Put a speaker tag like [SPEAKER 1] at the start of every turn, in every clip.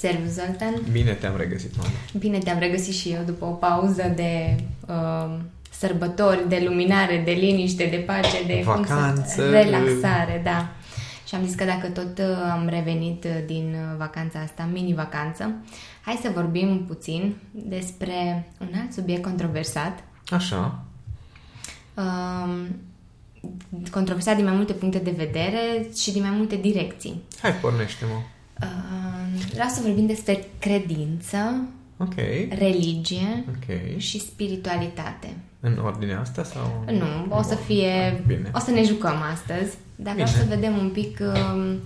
[SPEAKER 1] Servus, Zoltan!
[SPEAKER 2] Bine te-am regăsit, mama!
[SPEAKER 1] Bine te-am regăsit și eu după o pauză de uh, sărbători, de luminare, de liniște, de pace, de
[SPEAKER 2] Vacanță!
[SPEAKER 1] Cum să, relaxare, da. Și am zis că dacă tot uh, am revenit uh, din uh, vacanța asta, mini-vacanță, hai să vorbim puțin despre un alt subiect controversat.
[SPEAKER 2] Așa.
[SPEAKER 1] Um, controversat din mai multe puncte de vedere și din mai multe direcții.
[SPEAKER 2] Hai, pornește-mă.
[SPEAKER 1] Uh, vreau să vorbim despre credință,
[SPEAKER 2] Ok.
[SPEAKER 1] religie
[SPEAKER 2] Ok.
[SPEAKER 1] și spiritualitate.
[SPEAKER 2] În ordinea asta sau...
[SPEAKER 1] Nu, o să fie...
[SPEAKER 2] Bine.
[SPEAKER 1] O să ne jucăm astăzi, dar vreau
[SPEAKER 2] Bine.
[SPEAKER 1] să vedem un pic um,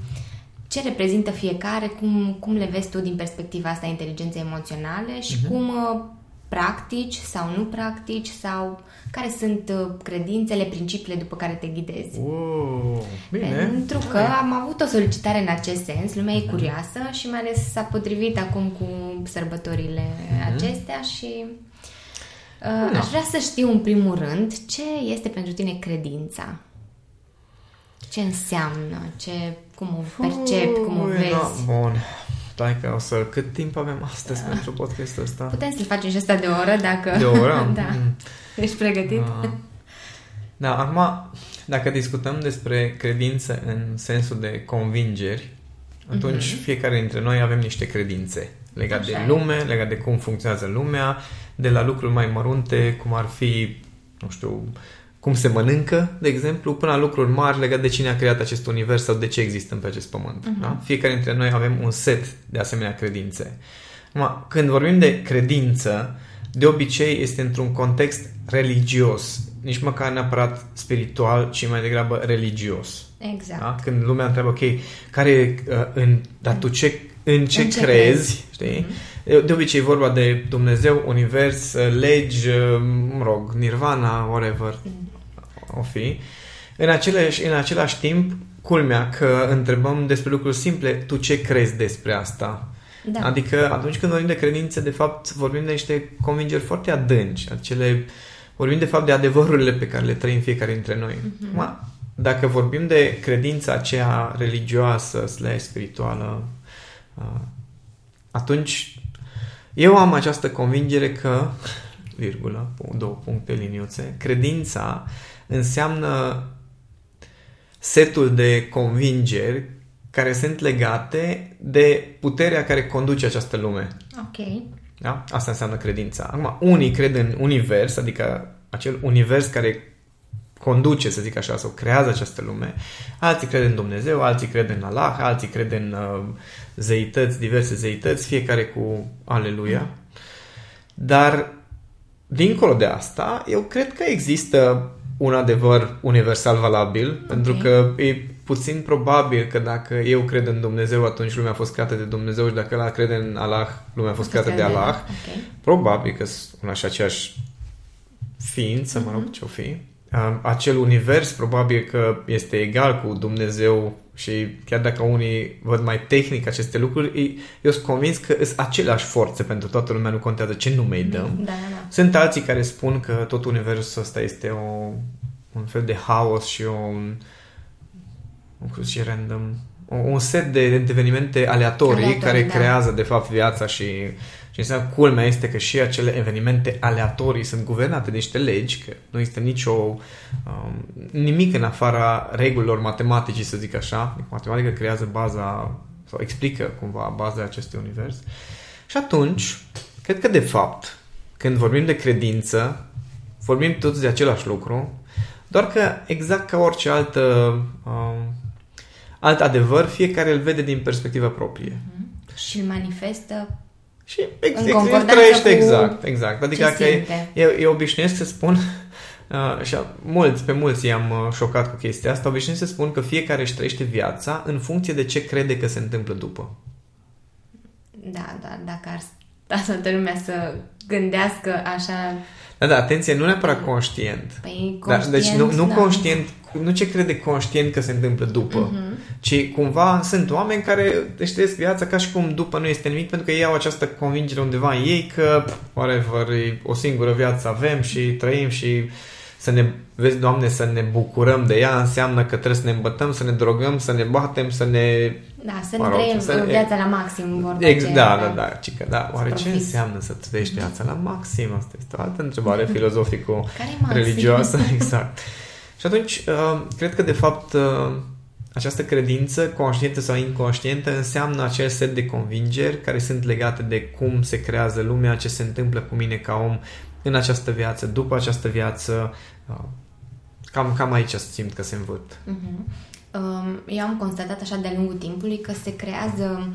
[SPEAKER 1] ce reprezintă fiecare, cum, cum le vezi tu din perspectiva asta a inteligenței emoționale și
[SPEAKER 2] Mhm.
[SPEAKER 1] cum uh, practici sau nu practici sau care sunt uh, credințele, principiile după care te ghidezi.
[SPEAKER 2] Wow, bine.
[SPEAKER 1] Pentru că
[SPEAKER 2] Hai.
[SPEAKER 1] am avut o solicitare în acest sens, lumea
[SPEAKER 2] Mhm.
[SPEAKER 1] e curioasă și mai ales s-a potrivit acum cu sărbătorile acestea și uh,
[SPEAKER 2] Da.
[SPEAKER 1] aș vrea să știu în primul rând ce este pentru tine credința. Ce înseamnă, ce, cum o percepi, cum o
[SPEAKER 2] Ui,
[SPEAKER 1] vezi.
[SPEAKER 2] Da, bun. Stai că o să... Cât timp avem astăzi pentru podcastul ăsta?
[SPEAKER 1] Putem să-l facem și asta de o oră dacă...
[SPEAKER 2] De o oră?
[SPEAKER 1] da.
[SPEAKER 2] Mm.
[SPEAKER 1] Ești pregătit?
[SPEAKER 2] Ah. Da, acum, dacă discutăm despre credință în sensul de convingeri, atunci
[SPEAKER 1] Mhm.
[SPEAKER 2] fiecare dintre noi avem niște credințe legate de
[SPEAKER 1] Așa e.
[SPEAKER 2] lume, legate de cum funcționează lumea, de la lucruri mai mărunte, cum ar fi, nu știu, cum se mănâncă, de exemplu, până la lucruri mari legate de cine a creat acest univers sau de ce existăm pe acest pământ.
[SPEAKER 1] Mhm.
[SPEAKER 2] Da? Fiecare dintre noi avem un set de asemenea credințe. Acum, când vorbim de credință, de obicei este într-un context religios, nici măcar neapărat spiritual, ci mai degrabă religios.
[SPEAKER 1] Exact.
[SPEAKER 2] Da? Când lumea întreabă, ok, care e, uh, în, dar tu ce, în ce
[SPEAKER 1] În ce
[SPEAKER 2] crezi, știi? De obicei e vorba de Dumnezeu, univers, uh, legi, uh, mă rog, nirvana, whatever o fi. În același, în același timp, culmea că întrebăm despre lucruri simple, tu ce crezi despre asta?
[SPEAKER 1] Da.
[SPEAKER 2] Adică atunci când vorbim de credințe, de fapt vorbim de niște convingeri foarte adânci, acele, vorbim de fapt de adevărurile pe care le trăim fiecare dintre noi.
[SPEAKER 1] Mhm.
[SPEAKER 2] Acum, dacă vorbim de credința aceea religioasă, slash spirituală, uh, atunci eu am această convingere că, virgulă, două puncte liniuțe, credința înseamnă setul de convingeri care sunt legate de puterea care conduce această lume.
[SPEAKER 1] Ok.
[SPEAKER 2] Da? Asta înseamnă credința. Acum, unii cred în univers, adică acel univers care conduce, să zic așa, sau creează această lume. Alții cred în Dumnezeu, alții cred în Allah, alții cred în uh, zeități, diverse zeități, fiecare cu aleluia. Dar, dincolo de asta, eu cred că există un adevăr universal valabil, pentru că e puțin probabil că dacă eu cred în Dumnezeu, atunci lumea a fost creată de Dumnezeu și dacă ăla crede în Allah, lumea a fost creată de Allah.
[SPEAKER 1] Ok.
[SPEAKER 2] Probabil că sunt una și aceeași ființă, mă rog, ce-o fi. Um, Acel univers probabil că este egal cu Dumnezeu și chiar dacă unii văd mai tehnic aceste lucruri, ei- eu sunt convins că sunt aceleași forțe pentru toată lumea, nu contează ce nume îi dăm.
[SPEAKER 1] Da, da, da.
[SPEAKER 2] Sunt alții care spun că tot universul ăsta este o, un fel de haos și o, un, cum să zice, random, o- un set de evenimente aleatorii,
[SPEAKER 1] Aleatorii,
[SPEAKER 2] care
[SPEAKER 1] da.
[SPEAKER 2] creează de fapt viața și și înseamnă culmea este că și acele evenimente aleatorii sunt guvernate de niște legi, că nu există nicio um, nimic în afara regulilor matematicii, să zic așa. Deci Matematica creează baza sau explică cumva baza acestui univers. Și atunci, cred că de fapt, când vorbim de credință, vorbim toți de același lucru, doar că exact ca orice altă um, alt adevăr, fiecare îl vede din perspectiva proprie.
[SPEAKER 1] Și îl manifestă
[SPEAKER 2] Și ex,
[SPEAKER 1] În
[SPEAKER 2] ex,
[SPEAKER 1] concordanță
[SPEAKER 2] trăiește
[SPEAKER 1] cu
[SPEAKER 2] exact, exact. Adică
[SPEAKER 1] ce
[SPEAKER 2] că
[SPEAKER 1] simte.
[SPEAKER 2] eu, eu obișnuiesc să spun uh, și mulți, pe mulți i-am uh, șocat cu chestia asta, obișnuiesc să spun că fiecare își trăiește viața în funcție de ce crede că se întâmplă după.
[SPEAKER 1] Da, da, dacă ar sta toată lumea să gândească așa,
[SPEAKER 2] Da, da, atenție, nu neapărat conștient.
[SPEAKER 1] păi
[SPEAKER 2] Da,
[SPEAKER 1] conștient,
[SPEAKER 2] deci nu, nu
[SPEAKER 1] da.
[SPEAKER 2] conștient, nu ce crede conștient că se întâmplă după,
[SPEAKER 1] Mhm.
[SPEAKER 2] ci cumva sunt oameni care își trăiesc viața ca și cum după nu este nimic, pentru că ei au această convingere undeva în ei că, pf, whatever, e o singură viață avem și trăim și să ne, vezi, Doamne, să ne bucurăm de ea înseamnă că trebuie să ne îmbătăm, să ne drogăm, să ne batem, să ne...
[SPEAKER 1] Da, să ne trăim să... viața la maxim, vorba
[SPEAKER 2] Ex, aceea, da, da, da, da, cică, da. Oare ce înseamnă să trăiești viața la maxim? Asta este o altă întrebare filozofico-religioasă. Exact. Și atunci, uh, cred că, de fapt, uh, această credință, conștientă sau inconștientă, înseamnă acel set de convingeri care sunt legate de cum se creează lumea, ce se întâmplă cu mine ca om în această viață, după această viață. Uh, cam, cam aici simt că se învârt.
[SPEAKER 1] Uh-huh. Eu am constatat așa de-a lungul timpului că se creează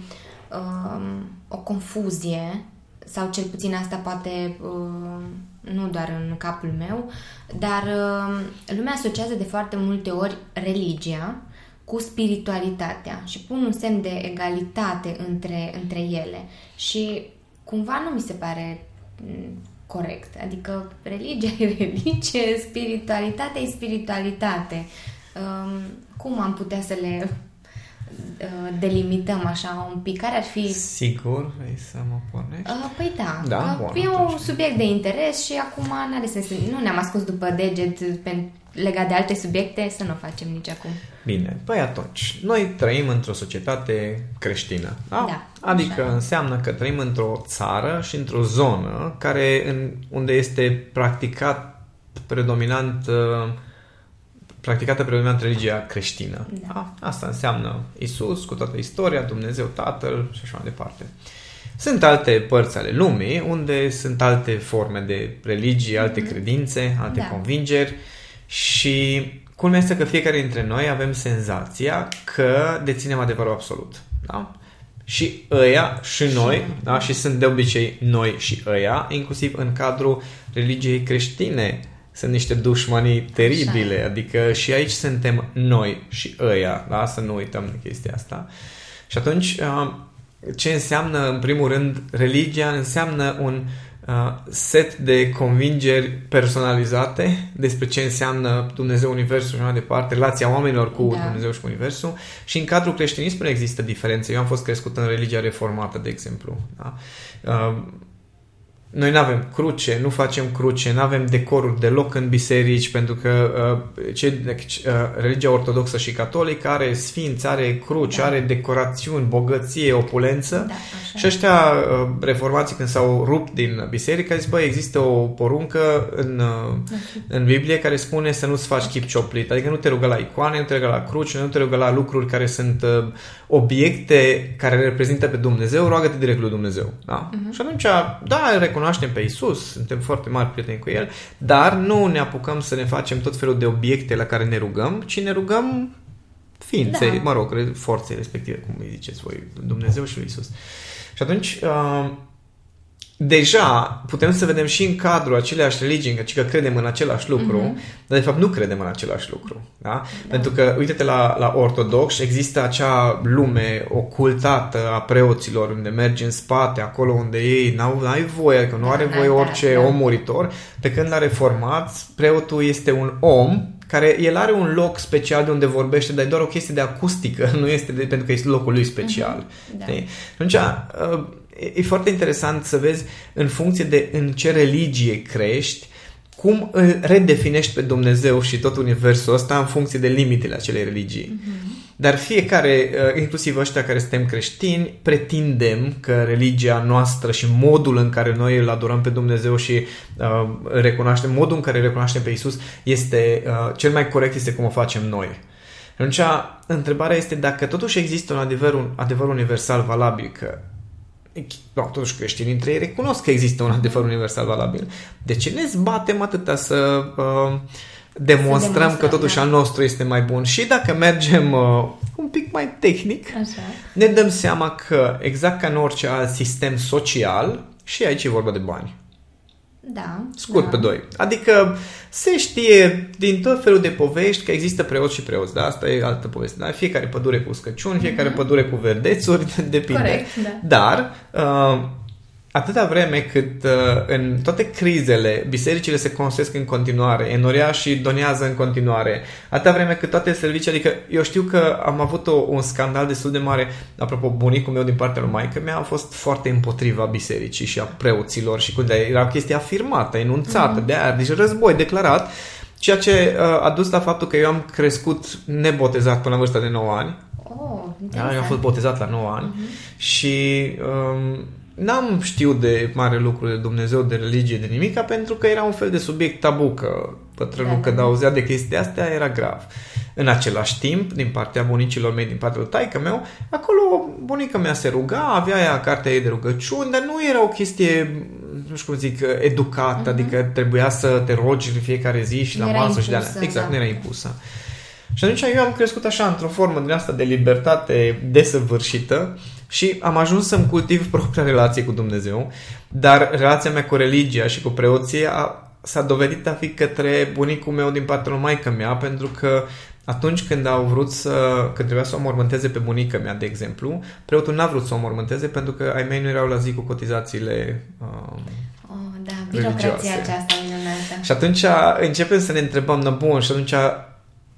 [SPEAKER 1] um, o confuzie sau cel puțin asta poate uh, nu doar în capul meu, dar uh, lumea asociază de foarte multe ori religia cu spiritualitatea și pun un semn de egalitate între, între ele și cumva nu mi se pare mm, corect. Adică religia e religie, spiritualitatea e spiritualitate. Um, cum am putea să le uh, delimităm așa un pic? Care ar fi...
[SPEAKER 2] Sigur, vrei să mă pornești?
[SPEAKER 1] Uh, păi da,
[SPEAKER 2] da
[SPEAKER 1] bun, e un subiect de interes și acum nu are sens. Nu ne-am ascuns după deget legat de alte subiecte, să nu o facem nici acum.
[SPEAKER 2] Bine, păi atunci, noi trăim într-o societate creștină, da?
[SPEAKER 1] da
[SPEAKER 2] adică așa. înseamnă că trăim într-o țară și într-o zonă care, în, unde este practicat predominant uh, practicată predominant religia creștină.
[SPEAKER 1] Da. Da?
[SPEAKER 2] Asta înseamnă Isus cu toată istoria, Dumnezeu Tatăl și așa mai departe. Sunt alte părți ale lumii unde sunt alte forme de religie, alte mm-hmm. credințe, alte da. convingeri și culmea este că fiecare dintre noi avem senzația că deținem adevărul absolut. Da? Și ăia și noi, da? și sunt de obicei noi și ăia, inclusiv în cadrul religiei creștine, sunt niște dușmanii teribile, Așa. adică și aici suntem noi și ăia, da? să nu uităm de chestia asta. Și atunci, uh, ce înseamnă, în primul rând, religia? Înseamnă un uh, set de convingeri personalizate despre ce înseamnă Dumnezeu, Universul și mai departe, relația oamenilor cu da. Dumnezeu și cu Universul. Și în cadrul creștinismului există diferențe. Eu am fost crescut în religia reformată, de exemplu. Da? Uh, noi nu avem cruce, nu facem cruce, nu avem decoruri deloc în biserici, pentru că uh, ce, uh, religia ortodoxă și catolică are sfinți, are cruci, da. are decorațiuni, bogăție, opulență.
[SPEAKER 1] Da,
[SPEAKER 2] și ăștia uh, reformații când s-au rupt din biserică, zis, băi, există o poruncă în, uh, în Biblie care spune să nu-ți faci chip cioplit, adică nu te rugă la icoane, nu te rugă la cruci, nu te rugă la lucruri care sunt uh, obiecte care reprezintă pe Dumnezeu, roagă-te direct lui Dumnezeu. Da? Uh-huh. Și atunci, da, recunoaștem pe Isus, suntem foarte mari prieteni cu El, dar nu ne apucăm să ne facem tot felul de obiecte la care ne rugăm, ci ne rugăm ființe, da. mă rog, forțe respective, cum îi ziceți voi, Dumnezeu și lui Isus. Și atunci, uh, deja putem să vedem și în cadrul aceleași religii, că, că credem în același lucru, mm-hmm. dar de fapt nu credem în același lucru. Da? Da. Pentru că, uite-te la, la ortodox, există acea lume ocultată a preoților, unde mergi în spate, acolo unde ei n-au ai voie, că adică nu are da, voie da, orice da, da. om muritor, pe când la reformați, preotul este un om care el are un loc special de unde vorbește, dar e doar o chestie de acustică, nu este de, pentru că este locul lui special. Mm-hmm. Da. Atunci, uh, e foarte interesant să vezi în funcție de în ce religie crești, cum îl redefinești pe Dumnezeu și tot universul ăsta în funcție de limitele acelei religii. Mm-hmm. Dar fiecare, uh, inclusiv ăștia care suntem creștini, pretindem că religia noastră și modul în care noi îl adorăm pe Dumnezeu și uh, recunoaștem, modul în care recunoaștem pe Isus este uh, cel mai corect este cum o facem noi. Atunci, întrebarea este dacă totuși există un adevăr, un adevăr universal valabil, că no, totuși creștinii între ei recunosc că există un adevăr universal valabil. De ce ne zbatem atâta să uh, demonstrăm, demonstrăm că totuși da. al nostru este mai bun? Și dacă mergem uh, un pic mai tehnic,
[SPEAKER 1] Așa.
[SPEAKER 2] ne dăm seama că exact ca în orice alt sistem social, și aici e vorba de bani.
[SPEAKER 1] Da.
[SPEAKER 2] Scurt
[SPEAKER 1] da.
[SPEAKER 2] pe doi. Adică se știe din tot felul de povești că există preoți și preoți, da? Asta e altă poveste, da? Fiecare pădure cu scăciuni, fiecare mm-hmm. pădure cu verdețuri, depinde.
[SPEAKER 1] Corect, da.
[SPEAKER 2] Dar uh, atâta vreme cât uh, în toate crizele bisericile se construiesc în continuare, enoria și donează în continuare, atâta vreme cât toate serviciile, adică eu știu că am avut o, un scandal destul de mare, apropo, bunicul meu din partea lui maică mea a fost foarte împotriva bisericii și a preoților și când era o chestie afirmată, enunțată, mm-hmm. de aia, deci război declarat Ceea ce uh, a dus la faptul că eu am crescut nebotezat până la vârsta de 9 ani.
[SPEAKER 1] Oh,
[SPEAKER 2] Da,
[SPEAKER 1] interesant.
[SPEAKER 2] eu am fost botezat la 9 ani
[SPEAKER 1] Mhm.
[SPEAKER 2] și um, n-am știut de mare lucru de Dumnezeu, de religie, de nimica, pentru că era un fel de subiect tabu, că bătrânul
[SPEAKER 1] Da, da,
[SPEAKER 2] când
[SPEAKER 1] da.
[SPEAKER 2] auzea de chestii astea era grav. În același timp, din partea bunicilor mei, din partea lui taică meu, acolo bunica mea se ruga, avea ea cartea ei de rugăciuni, dar nu era o chestie, nu știu cum zic, educată,
[SPEAKER 1] Mhm.
[SPEAKER 2] adică trebuia să te rogi în fiecare zi și
[SPEAKER 1] Nu
[SPEAKER 2] la
[SPEAKER 1] era
[SPEAKER 2] masă și de
[SPEAKER 1] impusă,
[SPEAKER 2] alea. Exact,
[SPEAKER 1] da.
[SPEAKER 2] nu era impusă. Și atunci eu am crescut așa, într-o formă din asta de libertate desăvârșită și am ajuns să-mi cultiv propria relație cu Dumnezeu, dar relația mea cu religia și cu preoția s-a dovedit a fi către bunicul meu din partea lui maică mea, pentru că atunci când au vrut să, când trebuia să o mormânteze pe bunica mea, de exemplu, preotul n-a vrut să o mormânteze pentru că ai mei nu erau la zi cu cotizațiile uh,
[SPEAKER 1] Oh, da, birocrația
[SPEAKER 2] religioase.
[SPEAKER 1] aceasta minunată.
[SPEAKER 2] și atunci începem să ne întrebăm, na bun, și atunci,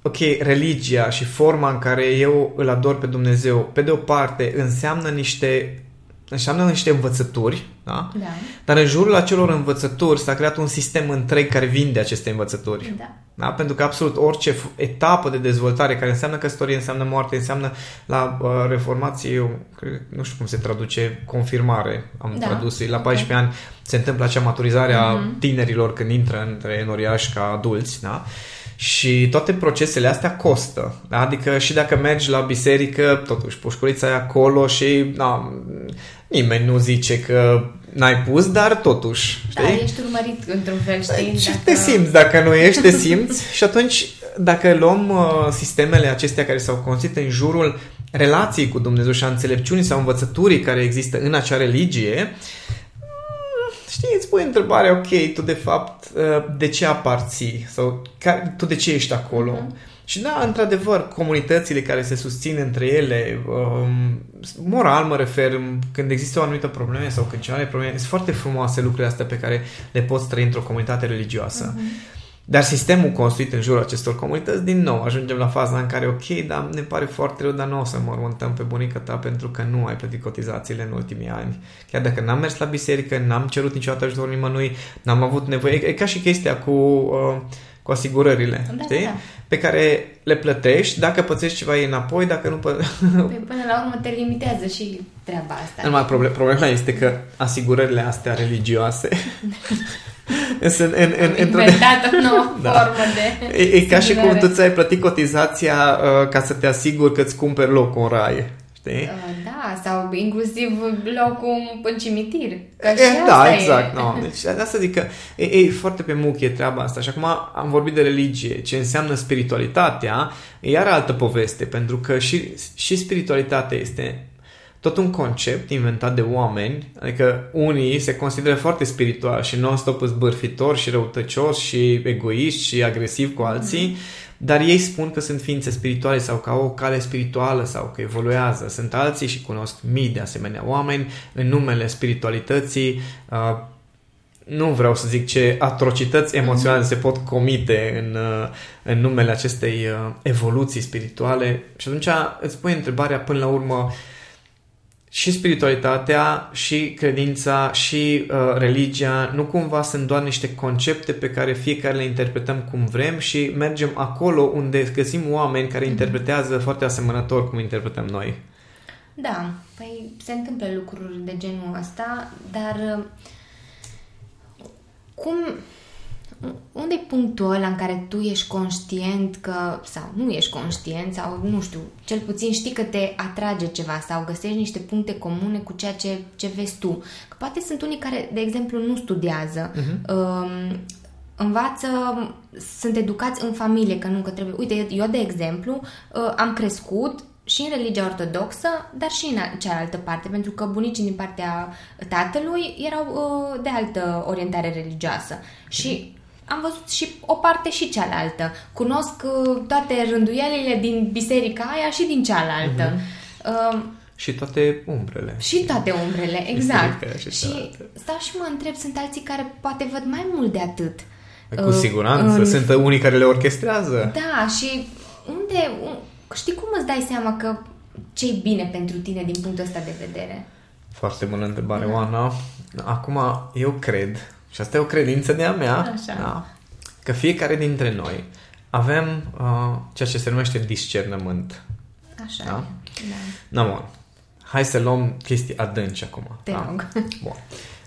[SPEAKER 2] ok, religia și forma în care eu îl ador pe Dumnezeu, pe de o parte, înseamnă niște, înseamnă niște învățături, da?
[SPEAKER 1] Da,
[SPEAKER 2] Dar în jurul acelor învățături s-a creat un sistem întreg care vinde aceste învățături.
[SPEAKER 1] da.
[SPEAKER 2] Da? Pentru că absolut orice f- etapă de dezvoltare care înseamnă căsătorie, înseamnă moarte, înseamnă la uh, reformație, eu cred, nu știu cum se traduce, confirmare, am
[SPEAKER 1] Da.
[SPEAKER 2] tradus, la 14 ani se întâmplă acea maturizare a
[SPEAKER 1] Mhm.
[SPEAKER 2] tinerilor când intră între noriași ca adulți, da? Și toate procesele astea costă. Da? Adică și dacă mergi la biserică, totuși pușculița e acolo și na, nimeni nu zice că n-ai pus, dar totuși,
[SPEAKER 1] Da,
[SPEAKER 2] știi?
[SPEAKER 1] ești urmărit într-un fel, știi?
[SPEAKER 2] Și te simți, dacă nu ești, te simți. și atunci, dacă luăm uh, sistemele acestea care s-au construit în jurul relației cu Dumnezeu și a înțelepciunii sau învățăturii care există în acea religie, mm, știi, îți pui întrebarea, ok, tu de fapt uh, de ce aparții? Sau ca, tu de ce ești acolo?
[SPEAKER 1] Mhm.
[SPEAKER 2] Și da, într-adevăr, comunitățile care se susțin între ele, um, moral mă refer, când există o anumită problemă sau când cineva are probleme, sunt foarte frumoase lucrurile astea pe care le poți trăi într-o comunitate religioasă.
[SPEAKER 1] Mhm.
[SPEAKER 2] Dar sistemul construit în jurul acestor comunități, din nou, ajungem la faza în care, ok, dar ne pare foarte rău, dar nu o să mormântăm pe bunica ta pentru că nu ai plătit cotizațiile în ultimii ani. Chiar dacă n-am mers la biserică, n-am cerut niciodată ajutor nimănui, n-am avut nevoie. E, e ca și chestia cu, uh, cu asigurările,
[SPEAKER 1] Da,
[SPEAKER 2] știi?
[SPEAKER 1] da, da.
[SPEAKER 2] Pe care le plătești, dacă pățești ceva e înapoi, dacă nu pă...
[SPEAKER 1] Păi până la urmă te limitează și treaba asta.
[SPEAKER 2] Numai problem, problema este că asigurările astea religioase sunt în, în,
[SPEAKER 1] Am
[SPEAKER 2] într-o...
[SPEAKER 1] inventat o nouă
[SPEAKER 2] Da.
[SPEAKER 1] formă de
[SPEAKER 2] E, e ca și cum
[SPEAKER 1] asigurare.
[SPEAKER 2] tu ți-ai plătit cotizația uh, ca să te asiguri că îți cumperi locul în rai. Știi?
[SPEAKER 1] Uh, Da, sau inclusiv locul în cimitir. Că și
[SPEAKER 2] E,
[SPEAKER 1] asta
[SPEAKER 2] da,
[SPEAKER 1] e.
[SPEAKER 2] exact. No. Deci asta zic că e, e foarte pe muchie treaba asta. Și acum am vorbit de religie. Ce înseamnă spiritualitatea e iar altă poveste, pentru că și, și spiritualitatea este tot un concept inventat de oameni, adică unii se consideră foarte spirituali și non-stop zbârfitori și răutăcioși și egoiști și agresivi cu alții, dar ei spun că sunt ființe spirituale sau că au o cale spirituală sau că evoluează. Sunt alții și cunosc mii de asemenea oameni. În numele spiritualității uh, nu vreau să zic ce atrocități emoționale se pot comite în, uh, în numele acestei uh, evoluții spirituale. Și atunci îți pui întrebarea până la urmă și spiritualitatea, și credința, și uh, religia nu cumva sunt doar niște concepte pe care fiecare le interpretăm cum vrem și mergem acolo unde găsim oameni care interpretează foarte asemănător cum interpretăm noi.
[SPEAKER 1] Da, păi se întâmplă lucruri de genul ăsta, dar uh, cum, unde e punctul ăla în care tu ești conștient că, sau nu ești conștient, sau nu știu, cel puțin știi că te atrage ceva sau găsești niște puncte comune cu ceea ce, ce vezi tu. Că poate sunt unii care, de exemplu, nu studiază,
[SPEAKER 2] Mhm.
[SPEAKER 1] um, învață, sunt educați în familie, că nu, că trebuie... Uite, eu, de exemplu, uh, am crescut și în religia ortodoxă, dar și în cealaltă parte, pentru că bunicii din partea tatălui erau uh, de altă orientare religioasă. Și am văzut și o parte și cealaltă. Cunosc uh, toate rânduielile din biserica aia și din cealaltă. Uh,
[SPEAKER 2] Și toate umbrele.
[SPEAKER 1] și toate umbrele, exact.
[SPEAKER 2] Biserica și
[SPEAKER 1] Și
[SPEAKER 2] cealaltă.
[SPEAKER 1] stau și mă întreb, sunt alții care poate văd mai mult de atât.
[SPEAKER 2] Cu
[SPEAKER 1] Uh,
[SPEAKER 2] siguranță.
[SPEAKER 1] în-
[SPEAKER 2] Sunt unii care le orchestrează.
[SPEAKER 1] Da, și unde, un- știi cum îți dai seama că ce e bine pentru tine din punctul ăsta de vedere?
[SPEAKER 2] Foarte bună întrebare, Oana. Acum, eu cred, și asta e o credință de-a mea,
[SPEAKER 1] Așa.
[SPEAKER 2] da, că fiecare dintre noi avem uh, ceea ce se numește discernământ.
[SPEAKER 1] Așa
[SPEAKER 2] Da?
[SPEAKER 1] e. Da.
[SPEAKER 2] Na, bun. Hai să luăm chestii adânci acum.
[SPEAKER 1] Te
[SPEAKER 2] da?
[SPEAKER 1] rog.
[SPEAKER 2] Bun.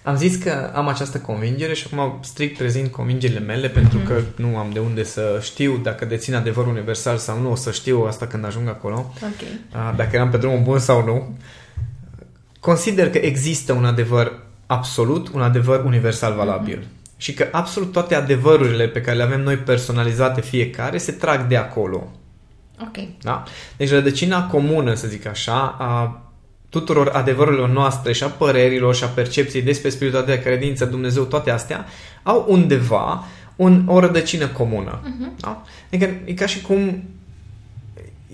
[SPEAKER 2] Am zis că am această convingere și acum strict prezint convingerile mele pentru
[SPEAKER 1] Mhm.
[SPEAKER 2] că nu am de unde să știu dacă dețin adevărul universal sau nu, o să știu asta când ajung acolo,
[SPEAKER 1] Ok.
[SPEAKER 2] a, dacă eram pe drumul bun sau nu. Consider că există un adevăr absolut, un adevăr universal valabil.
[SPEAKER 1] Mhm.
[SPEAKER 2] Și că absolut toate adevărurile pe care le avem noi personalizate fiecare se trag de acolo.
[SPEAKER 1] Ok.
[SPEAKER 2] Da? Deci rădăcina comună, să zic așa, a tuturor adevărurilor noastre și a părerilor și a percepției despre spiritualitatea, credință, Dumnezeu, toate astea, au undeva un, o rădăcină comună.
[SPEAKER 1] Mhm.
[SPEAKER 2] Da? Adică e ca și cum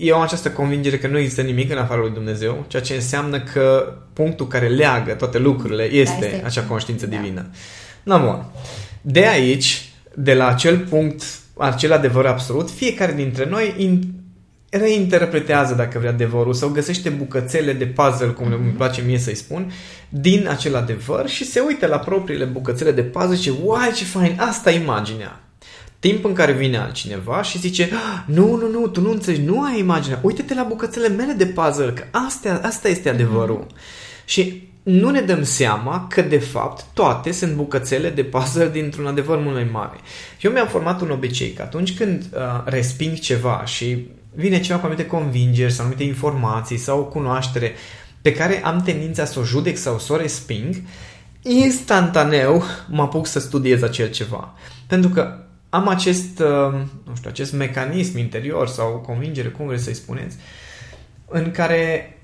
[SPEAKER 2] eu am această convingere că nu există nimic în afara lui Dumnezeu, ceea ce înseamnă că punctul care leagă toate lucrurile este,
[SPEAKER 1] este-
[SPEAKER 2] acea conștiință
[SPEAKER 1] da.
[SPEAKER 2] divină. Na, bun. De aici, de la acel punct, acel adevăr absolut, fiecare dintre noi in, reinterpretează, dacă vrea, adevărul sau găsește bucățele de puzzle, cum mm-hmm. îmi place mie să-i spun, din acel adevăr și se uită la propriile bucățele de puzzle și zice, uai, ce fain, asta e imaginea. Timp în care vine altcineva și zice, "Ah, nu, nu, nu, tu nu înțelegi, nu ai imaginea, uite-te la bucățele mele de puzzle, că asta, asta este adevărul. Mm-hmm. Și nu ne dăm seama că, de fapt, toate sunt bucățele de puzzle dintr-un adevăr mult mai mare. Eu mi-am format un obicei că atunci când uh, resping ceva și vine ceva cu anumite convingeri sau anumite informații sau cunoaștere pe care am tendința să o judec sau să o resping, instantaneu mă apuc să studiez acel ceva. Pentru că am acest, uh, nu știu, acest mecanism interior sau convingere, cum vreți să-i spuneți, în care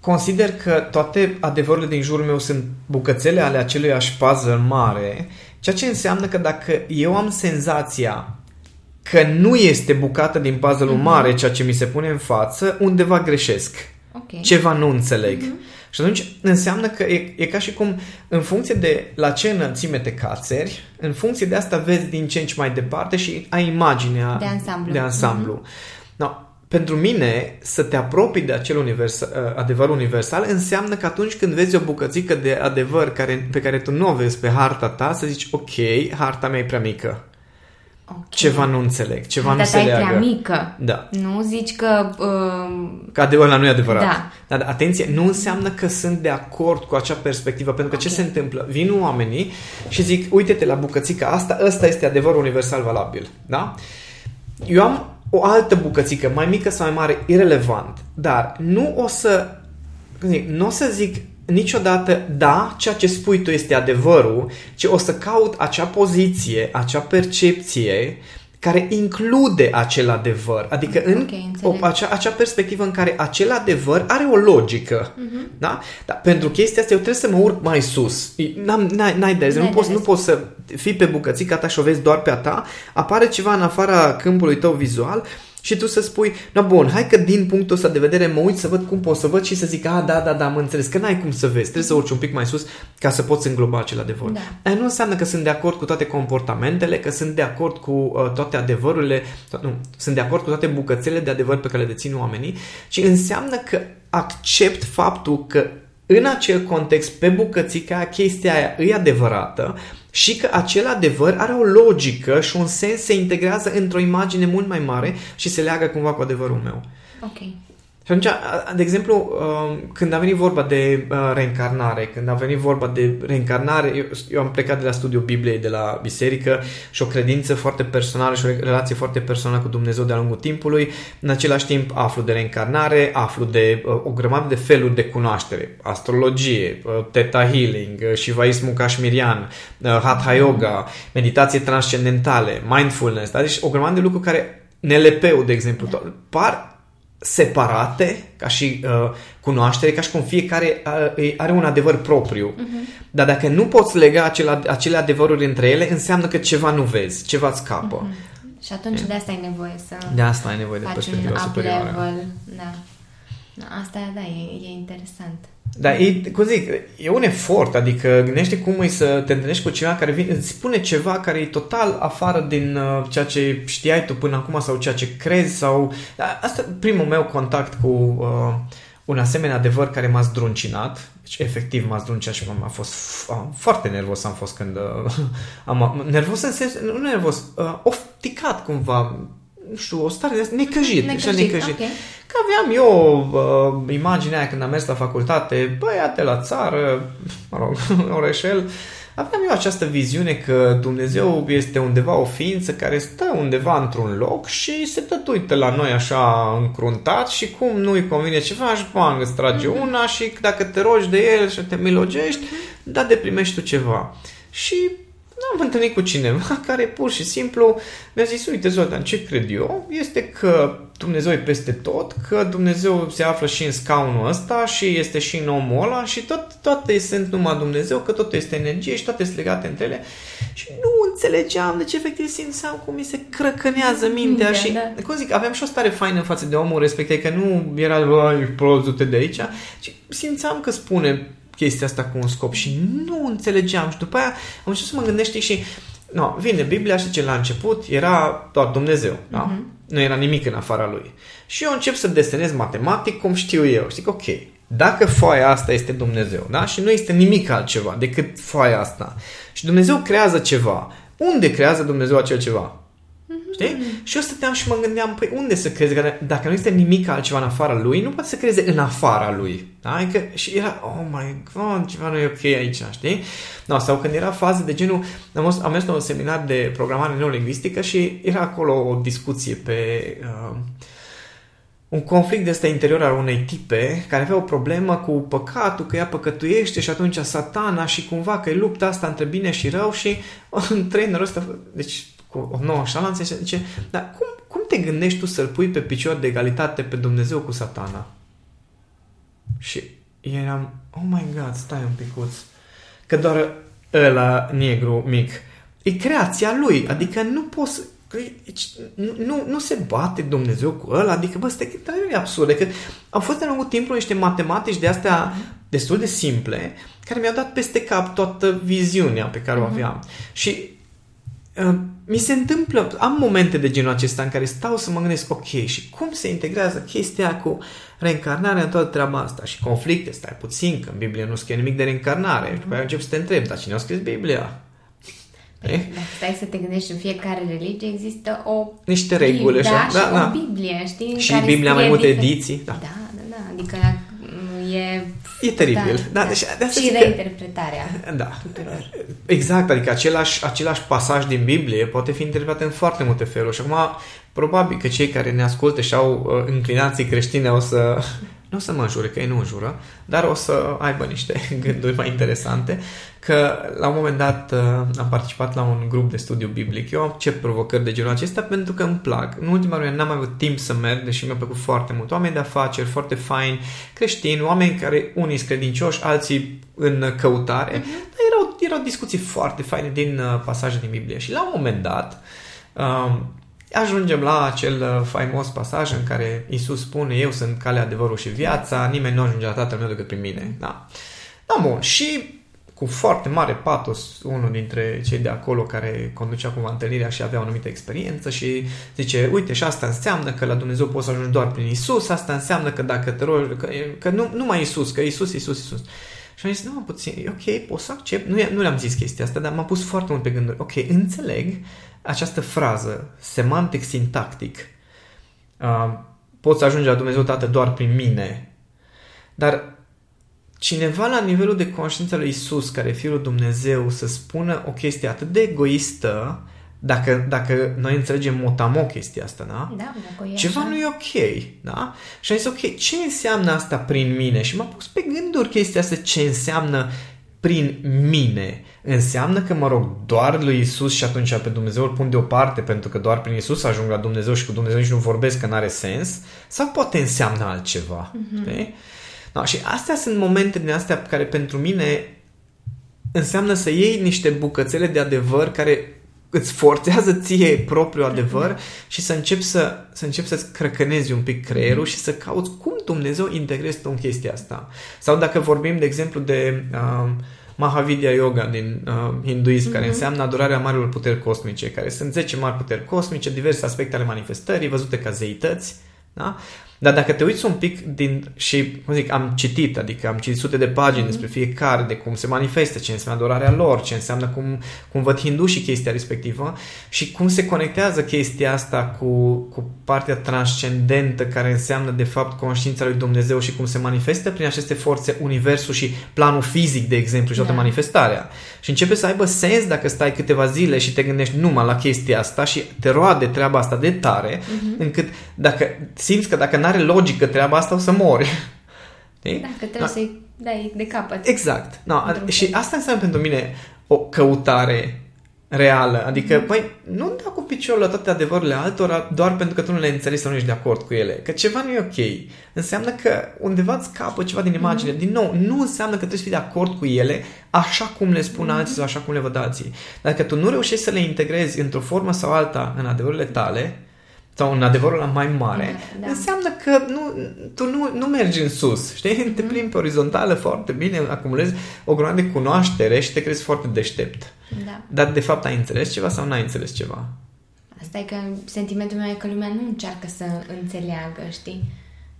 [SPEAKER 2] consider că toate adevărurile din jurul meu sunt bucățele ale acelui puzzle mare, ceea ce înseamnă că dacă eu am senzația că nu este bucată din puzzle-ul mare ceea ce mi se pune în față, undeva greșesc.
[SPEAKER 1] Ok.
[SPEAKER 2] Ceva nu înțeleg. Și atunci înseamnă că e, e ca și cum în funcție de la ce înălțime te cațeri, în funcție de asta vezi din ce în ce mai departe și ai imaginea
[SPEAKER 1] De ansamblu.
[SPEAKER 2] De ansamblu. No, pentru mine, să te apropii de acel univers, uh, adevăr universal înseamnă că atunci când vezi o bucățică de adevăr care, pe care tu nu o vezi pe harta ta, să zici, ok, harta mea e prea mică.
[SPEAKER 1] Ok.
[SPEAKER 2] Ceva nu înțeleg, ceva
[SPEAKER 1] Harta
[SPEAKER 2] nu se
[SPEAKER 1] ta e
[SPEAKER 2] leagă.
[SPEAKER 1] prea mică.
[SPEAKER 2] Da.
[SPEAKER 1] Nu zici că... Uh,
[SPEAKER 2] Că adevărul nu e adevărat.
[SPEAKER 1] Da.
[SPEAKER 2] Dar atenție, nu înseamnă că sunt de acord cu acea perspectivă, pentru că
[SPEAKER 1] Ok.
[SPEAKER 2] ce se întâmplă? Vin oamenii și zic, uite-te la bucățica asta, ăsta este adevărul universal valabil. Da? Eu am o altă bucățică, mai mică sau mai mare, irelevant, dar nu o să, cum zic, nu o să zic niciodată, da, ceea ce spui tu este adevărul, ci o să caut acea poziție, acea percepție care include acel adevăr. Adică în
[SPEAKER 1] Ok, înțeleg.
[SPEAKER 2] o, acea, acea perspectivă în care acel adevăr are o logică. Uh-huh. Da? Dar pentru chestia asta eu trebuie să mă urc mai sus. N-am, n-ai, n-ai de rest.
[SPEAKER 1] N-ai
[SPEAKER 2] Nu
[SPEAKER 1] de
[SPEAKER 2] poți, nu
[SPEAKER 1] rest.
[SPEAKER 2] poți să fii pe bucățica ta și o vezi doar pe a ta. Apare ceva în afara câmpului tău vizual și tu să spui, no bun, hai că din punctul ăsta de vedere mă uit să văd cum pot să văd și să zic, a, da, da, da, am înțeles, că n-ai cum să vezi, trebuie să urci un pic mai sus ca să poți îngloba acel adevăr.
[SPEAKER 1] Da.
[SPEAKER 2] Aia nu înseamnă că sunt de acord cu toate comportamentele, că sunt de acord cu uh, toate adevărurile, nu, sunt de acord cu toate bucățele de adevăr pe care le dețin oamenii, ci înseamnă că accept faptul că în acel context, pe bucățica aia, chestia aia e adevărată și că acel adevăr are o logică și un sens, se integrează într-o imagine mult mai mare și se leagă cumva cu adevărul meu.
[SPEAKER 1] ok.
[SPEAKER 2] Și atunci, a- de exemplu, um, când a venit vorba de uh, reîncarnare, când a venit vorba de reîncarnare, eu, eu am plecat de la studiul Bibliei, de la biserică și o credință foarte personală și o relație foarte personală cu Dumnezeu de-a lungul timpului. În același timp aflu de reîncarnare, aflu de uh, o grămadă de feluri de cunoaștere. Astrologie, uh, Theta Healing, uh, Shivaismul Kashmirian, uh, Hatha Yoga, meditație transcendentale, mindfulness, da? deci o grămadă de lucruri care NLP-ul, de exemplu, da. par separate, ca și uh, cunoaștere, ca și cum fiecare uh, are un adevăr propriu. Uh-huh. Dar dacă nu poți lega acele, acele adevăruri între ele, înseamnă că ceva nu vezi, ceva îți scapă. Uh-huh.
[SPEAKER 1] Și atunci de asta ai nevoie să
[SPEAKER 2] De asta ai nevoie de
[SPEAKER 1] faci un
[SPEAKER 2] perspectiva
[SPEAKER 1] up
[SPEAKER 2] superioară.
[SPEAKER 1] level. Da. da. Asta, da, e, e interesant.
[SPEAKER 2] Dar e, cum zic, e un efort, adică gândește cum e să te întâlnești cu cineva care vine, îți spune ceva care e total afară din uh, ceea ce știai tu până acum sau ceea ce crezi sau... Asta primul meu contact cu uh, un asemenea adevăr care m-a zdruncinat. Deci, efectiv, m-a zdrunceat și m-a fost am, foarte nervos am fost când... Uh, am, nervos în sens... Nu nervos, uh, ofticat cumva, nu știu, o stare de necăjit.
[SPEAKER 1] Necăjit,
[SPEAKER 2] așa, necăjit.
[SPEAKER 1] ok.
[SPEAKER 2] Că aveam eu uh, imaginea aia când am mers la facultate, băiate la țară, mă rog, orășel, aveam eu această viziune că Dumnezeu este undeva o ființă care stă undeva într-un loc și se tot uită la noi așa încruntat și cum nu-i convine ceva, și bang, îți trage
[SPEAKER 1] Mhm.
[SPEAKER 2] una și dacă te rogi de el și te milogești, da, de primești tu ceva. Și am întâlnit cu cineva care pur și simplu mi-a zis, uite Zoltan, ce cred eu este că Dumnezeu e peste tot, că Dumnezeu se află și în scaunul ăsta și este și în omul ăla și tot, toate sunt numai Dumnezeu, că tot este energie și toate sunt legate între ele și nu înțelegeam, deci efectiv simțeam cum mi se crăcănează mintea
[SPEAKER 1] Mintea,
[SPEAKER 2] și,
[SPEAKER 1] da.
[SPEAKER 2] cum zic, aveam și o stare faină în față de omul respectiv, că nu era, băi, prost, du-te de aici, ci simțeam că spune chestia asta cu un scop și nu înțelegeam și după aia am început să mă gândesc știi, și no, vine Biblia și ce la început era doar Dumnezeu, da?
[SPEAKER 1] Mhm.
[SPEAKER 2] Nu era nimic în afara lui. Și eu încep să desenez matematic cum știu eu. Știi că, ok, dacă foaia asta este Dumnezeu, da? Și nu este nimic altceva decât foaia asta. Și Dumnezeu creează ceva. Unde creează Dumnezeu acel ceva? Știi? Și eu stăteam și mă gândeam, păi unde să creeze? Că Dacă nu este nimic altceva în afara lui, nu poate să creeze în afara lui. Da? Adică, și era, oh my god, ceva nu e ok aici, știi? No, sau când era fază de genul, am, mers- am mers la un seminar de programare neolingvistică și era acolo o discuție pe... Uh, un conflict de ăsta interior al unei tipe care avea o problemă cu păcatul, că ea păcătuiește și atunci satana și cumva că e lupta asta între bine și rău și un trainerul ăsta, deci cu o nouă șalanță, și zice, dar cum, cum te gândești tu să-l pui pe picior de egalitate pe Dumnezeu cu satana? Și eram, oh my god, stai un picuț, că doar ăla negru mic, e creația lui, adică nu poți, că e- nu, nu, nu se bate Dumnezeu cu ăla, adică bă, stai, dar e absurd, că au fost de lungul timpului niște matematici de astea destul de simple, care mi-au dat peste cap toată viziunea pe care o aveam. Și Uh, mi se întâmplă, am momente de genul acesta în care stau să mă gândesc, ok, și cum se integrează chestia cu reîncarnarea în toată treaba asta și conflicte, stai puțin, că în Biblie nu scrie nimic de reîncarnare, și după aia încep să te întreb, dar cine a scris Biblia? Eh?
[SPEAKER 1] Dacă stai să te gândești, în fiecare religie există o...
[SPEAKER 2] Niște reguli,
[SPEAKER 1] da,
[SPEAKER 2] așa,
[SPEAKER 1] și
[SPEAKER 2] da, da.
[SPEAKER 1] o Biblie, știi? în
[SPEAKER 2] Și
[SPEAKER 1] care
[SPEAKER 2] Biblia mai
[SPEAKER 1] scrie
[SPEAKER 2] multe
[SPEAKER 1] diferit.
[SPEAKER 2] ediții, da.
[SPEAKER 1] Da, da, da, adică mm, e...
[SPEAKER 2] E teribil. Da, deci de asta
[SPEAKER 1] și
[SPEAKER 2] zic că-
[SPEAKER 1] reinterpretarea
[SPEAKER 2] Da.
[SPEAKER 1] tuturor.
[SPEAKER 2] Exact, adică același, același pasaj din Biblie poate fi interpretat în foarte multe feluri și acum probabil că cei care ne ascultă și au uh, inclinații creștine o să nu o să mă înjure, că ei nu înjură, dar o să aibă niște gânduri mai interesante, că la un moment dat uh, am participat la un grup de studiu biblic. Eu accept provocări de genul acesta pentru că îmi plac. În ultima vreme n-am avut timp să merg, deși mi-a plăcut foarte mult. Oameni de afaceri foarte faini, creștini, oameni care unii sunt credincioși, alții în căutare. Dar erau, erau discuții foarte faine din uh, pasaje din Biblie. Și la un moment dat, um, ajungem la acel uh, faimos pasaj în care Isus spune eu sunt calea, adevărul și viața, nimeni nu ajunge la Tatăl meu decât prin mine. Da. Da, bun. Și cu foarte mare patos, unul dintre cei de acolo care conducea cumva întâlnirea și avea o anumită experiență și zice, uite, și asta înseamnă că la Dumnezeu poți să ajungi doar prin Isus, asta înseamnă că dacă te rogi, că, că nu, numai Isus, că Isus, Isus, Isus. Și am zis, nu, mă, puțin, e ok, pot să accept. Nu, nu le-am zis chestia asta, dar m-a pus foarte mult pe gânduri. Ok, înțeleg această frază, semantic, sintactic. Uh, pot să ajungi la Dumnezeu Tată doar prin mine. Dar cineva la nivelul de conștiință lui Isus, care e Fiul lui Dumnezeu, să spună o chestie atât de egoistă, dacă, dacă noi înțelegem motamo chestia asta, da?
[SPEAKER 1] Da, dacă e
[SPEAKER 2] Ceva
[SPEAKER 1] așa.
[SPEAKER 2] nu e ok, da? Și am zis, ok, ce înseamnă asta prin mine? Și m-a pus pe gânduri chestia asta, ce înseamnă prin mine. Înseamnă că mă rog doar lui Isus și atunci pe Dumnezeu îl pun deoparte pentru că doar prin Isus ajung la Dumnezeu și cu Dumnezeu nici nu vorbesc că n-are sens? Sau poate înseamnă altceva? Mm-hmm. Da, și astea sunt momente din astea care pentru mine înseamnă să iei niște bucățele de adevăr care îți forțează ție propriul adevăr și să începi, să, să începi să-ți crăcănezi un pic creierul și să cauți cum Dumnezeu integrezi tu în chestia asta. Sau dacă vorbim, de exemplu, de uh, Mahavidya Yoga din uh, hinduism, mm-hmm. care înseamnă adorarea marilor puteri cosmice, care sunt 10 mari puteri cosmice, diverse aspecte ale manifestării, văzute ca zeități, da? Dar dacă te uiți un pic din, și, cum zic, am citit, adică am citit sute de pagini mm-hmm. despre fiecare, de cum se manifestă, ce înseamnă adorarea lor, ce înseamnă cum, cum văd și chestia respectivă și cum se conectează chestia asta cu, cu partea transcendentă care înseamnă, de fapt, conștiința lui Dumnezeu și cum se manifestă prin aceste forțe universul și planul fizic, de exemplu, și toată da. manifestarea. Și începe să aibă sens dacă stai câteva zile și te gândești numai la chestia asta și te roade treaba asta de tare, mm-hmm. încât dacă simți că dacă n-are logică treaba asta, o să mori.
[SPEAKER 1] Dacă trebuie da. să-i dai de capăt.
[SPEAKER 2] Exact. No, și asta înseamnă pentru mine o căutare reală. Adică, mm. băi, nu da cu piciorul la toate adevărurile altora doar pentru că tu nu le înțelegi sau nu ești de acord cu ele. Că ceva nu e ok. Înseamnă că undeva îți scapă ceva din imagine. Mm. Din nou, nu înseamnă că trebuie să fii de acord cu ele așa cum le spun mm. alții sau așa cum le văd alții. Dacă tu nu reușești să le integrezi într-o formă sau alta în adevărurile tale, sau în adevărul la mai mare, da, da. înseamnă că nu, tu nu, nu mergi în sus, știi? Mm-hmm. Te plimbi pe orizontală foarte bine, acumulezi o grămadă de cunoaștere și te crezi foarte deștept. Da. Dar de fapt ai înțeles ceva sau n-ai înțeles ceva?
[SPEAKER 1] Asta e că sentimentul meu e că lumea nu încearcă să înțeleagă, știi?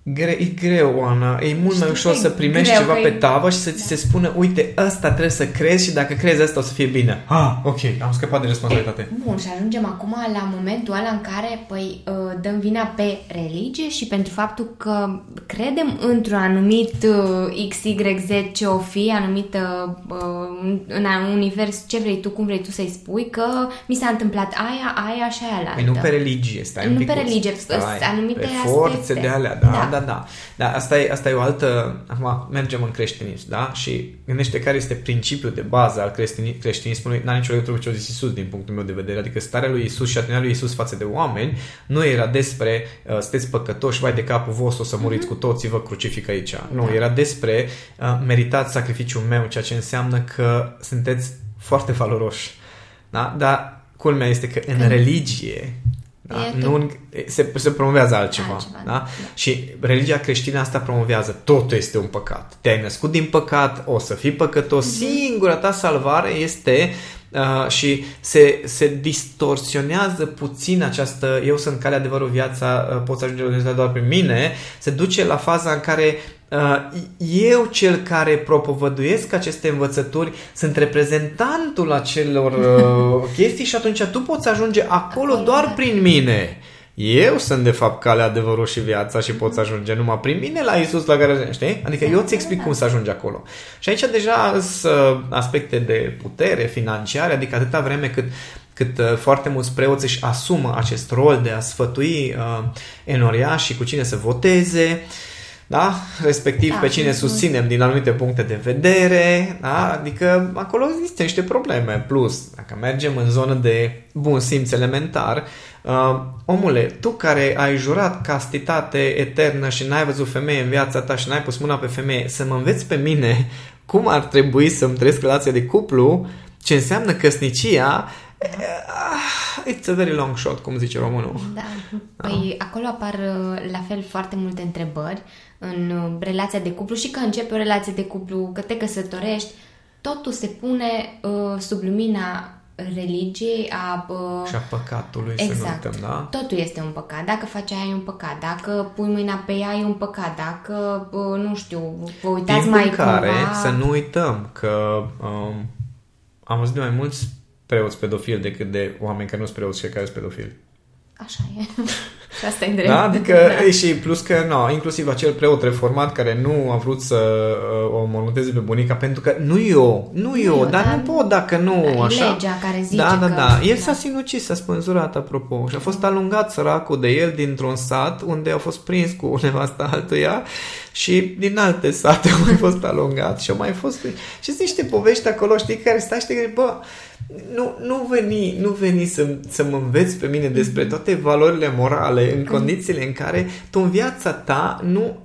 [SPEAKER 2] Gre- e greu, Ana. E mult Știi mai ușor să primești greu, ceva pe tavă și să ți da. se spună, uite, ăsta trebuie să crezi și dacă crezi asta o să fie bine. Ah, ok, am scăpat de responsabilitate.
[SPEAKER 1] Bun, și ajungem acum la momentul ăla în care, păi, uh, dăm vina pe religie și pentru faptul că credem într-un anumit uh, X, Y, Z ce o fi, anumită uh, în univers, ce vrei tu, cum vrei tu să-i spui, că mi s-a întâmplat aia, aia și aia la
[SPEAKER 2] Păi nu pe religie, stai
[SPEAKER 1] Nu pe religie, stai, anumite
[SPEAKER 2] pe forțe aspecte. de alea, da, da da, da. Da, asta e, asta e o altă... Acum mergem în creștinism, da? Și gândește care este principiul de bază al creștinismului. N-are nicio legătură cu ce a zis Isus din punctul meu de vedere. Adică starea lui Isus și atitudinea lui Isus față de oameni nu era despre uh, sunteți păcătoși, vai de capul vostru, o să muriți mm-hmm. cu toții, vă crucific aici. Da. Nu, era despre uh, meritați sacrificiul meu, ceea ce înseamnă că sunteți foarte valoroși. Da? Dar culmea este că în religie da? Nu, se, se promovează altceva. altceva da? Da. Și religia creștină asta promovează. Totul este un păcat. Te-ai născut din păcat, o să fii păcătos. Mm-hmm. Singura ta salvare este uh, și se, se distorsionează puțin această eu sunt calea adevărul viața, uh, poți ajunge la Dumnezeu doar prin mine, se duce la faza în care Uh, eu cel care propovăduiesc aceste învățături sunt reprezentantul acelor uh, chestii și atunci tu poți ajunge acolo doar prin mine. Eu sunt de fapt calea, adevărul și viața și poți ajunge numai prin mine la Isus la care, știi? Adică eu îți explic cum să ajungi acolo. Și aici deja sunt uh, aspecte de putere financiare, adică atâta vreme cât cât uh, foarte mulți preoți își asumă acest rol de a sfătui uh, enoriașii cu cine să voteze, uh, da? respectiv da, pe cine susținem din anumite puncte de vedere, da? adică acolo există niște probleme. Plus, dacă mergem în zonă de bun simț elementar, uh, omule, tu care ai jurat castitate eternă și n-ai văzut femeie în viața ta și n-ai pus mâna pe femeie, să mă înveți pe mine cum ar trebui să-mi trăiesc relația de cuplu, ce înseamnă căsnicia, uh, it's a very long shot, cum zice românul.
[SPEAKER 1] Da. Păi da. acolo apar uh, la fel foarte multe întrebări în uh, relația de cuplu și că începe o relație de cuplu, că te căsătorești, totul se pune uh, sub lumina religiei, a...
[SPEAKER 2] Uh, și a păcatului, exact. să nu exact. uităm, da?
[SPEAKER 1] Totul este un păcat. Dacă faci aia e un păcat. Dacă pui mâina pe ea e un păcat. Dacă, uh, nu știu, vă uitați Timp mai
[SPEAKER 2] care
[SPEAKER 1] cumva...
[SPEAKER 2] să nu uităm că um, am văzut de mai mulți preoți pedofili decât de oameni care nu sunt preoți și care sunt pedofili.
[SPEAKER 1] Așa e. Și asta e drept.
[SPEAKER 2] Da? Adică, da. și plus că, no, inclusiv acel preot reformat care nu a vrut să uh, o mormânteze pe bunica pentru că nu eu, nu, nu eu, eu, dar, dar nu pot dacă nu,
[SPEAKER 1] da,
[SPEAKER 2] așa.
[SPEAKER 1] legea care zice
[SPEAKER 2] Da, da,
[SPEAKER 1] că...
[SPEAKER 2] da. El s-a sinucis, s-a spânzurat, apropo, și a fost alungat săracul de el dintr-un sat unde a fost prins cu nevasta altuia și din alte sate a mai fost alungat și a mai fost... Și sunt niște povești acolo, știi, care stai și te gândi, bă, nu, nu veni, nu veni să, să mă înveți pe mine despre mhm. toate valorile morale în mhm. condițiile în care tu în viața ta nu,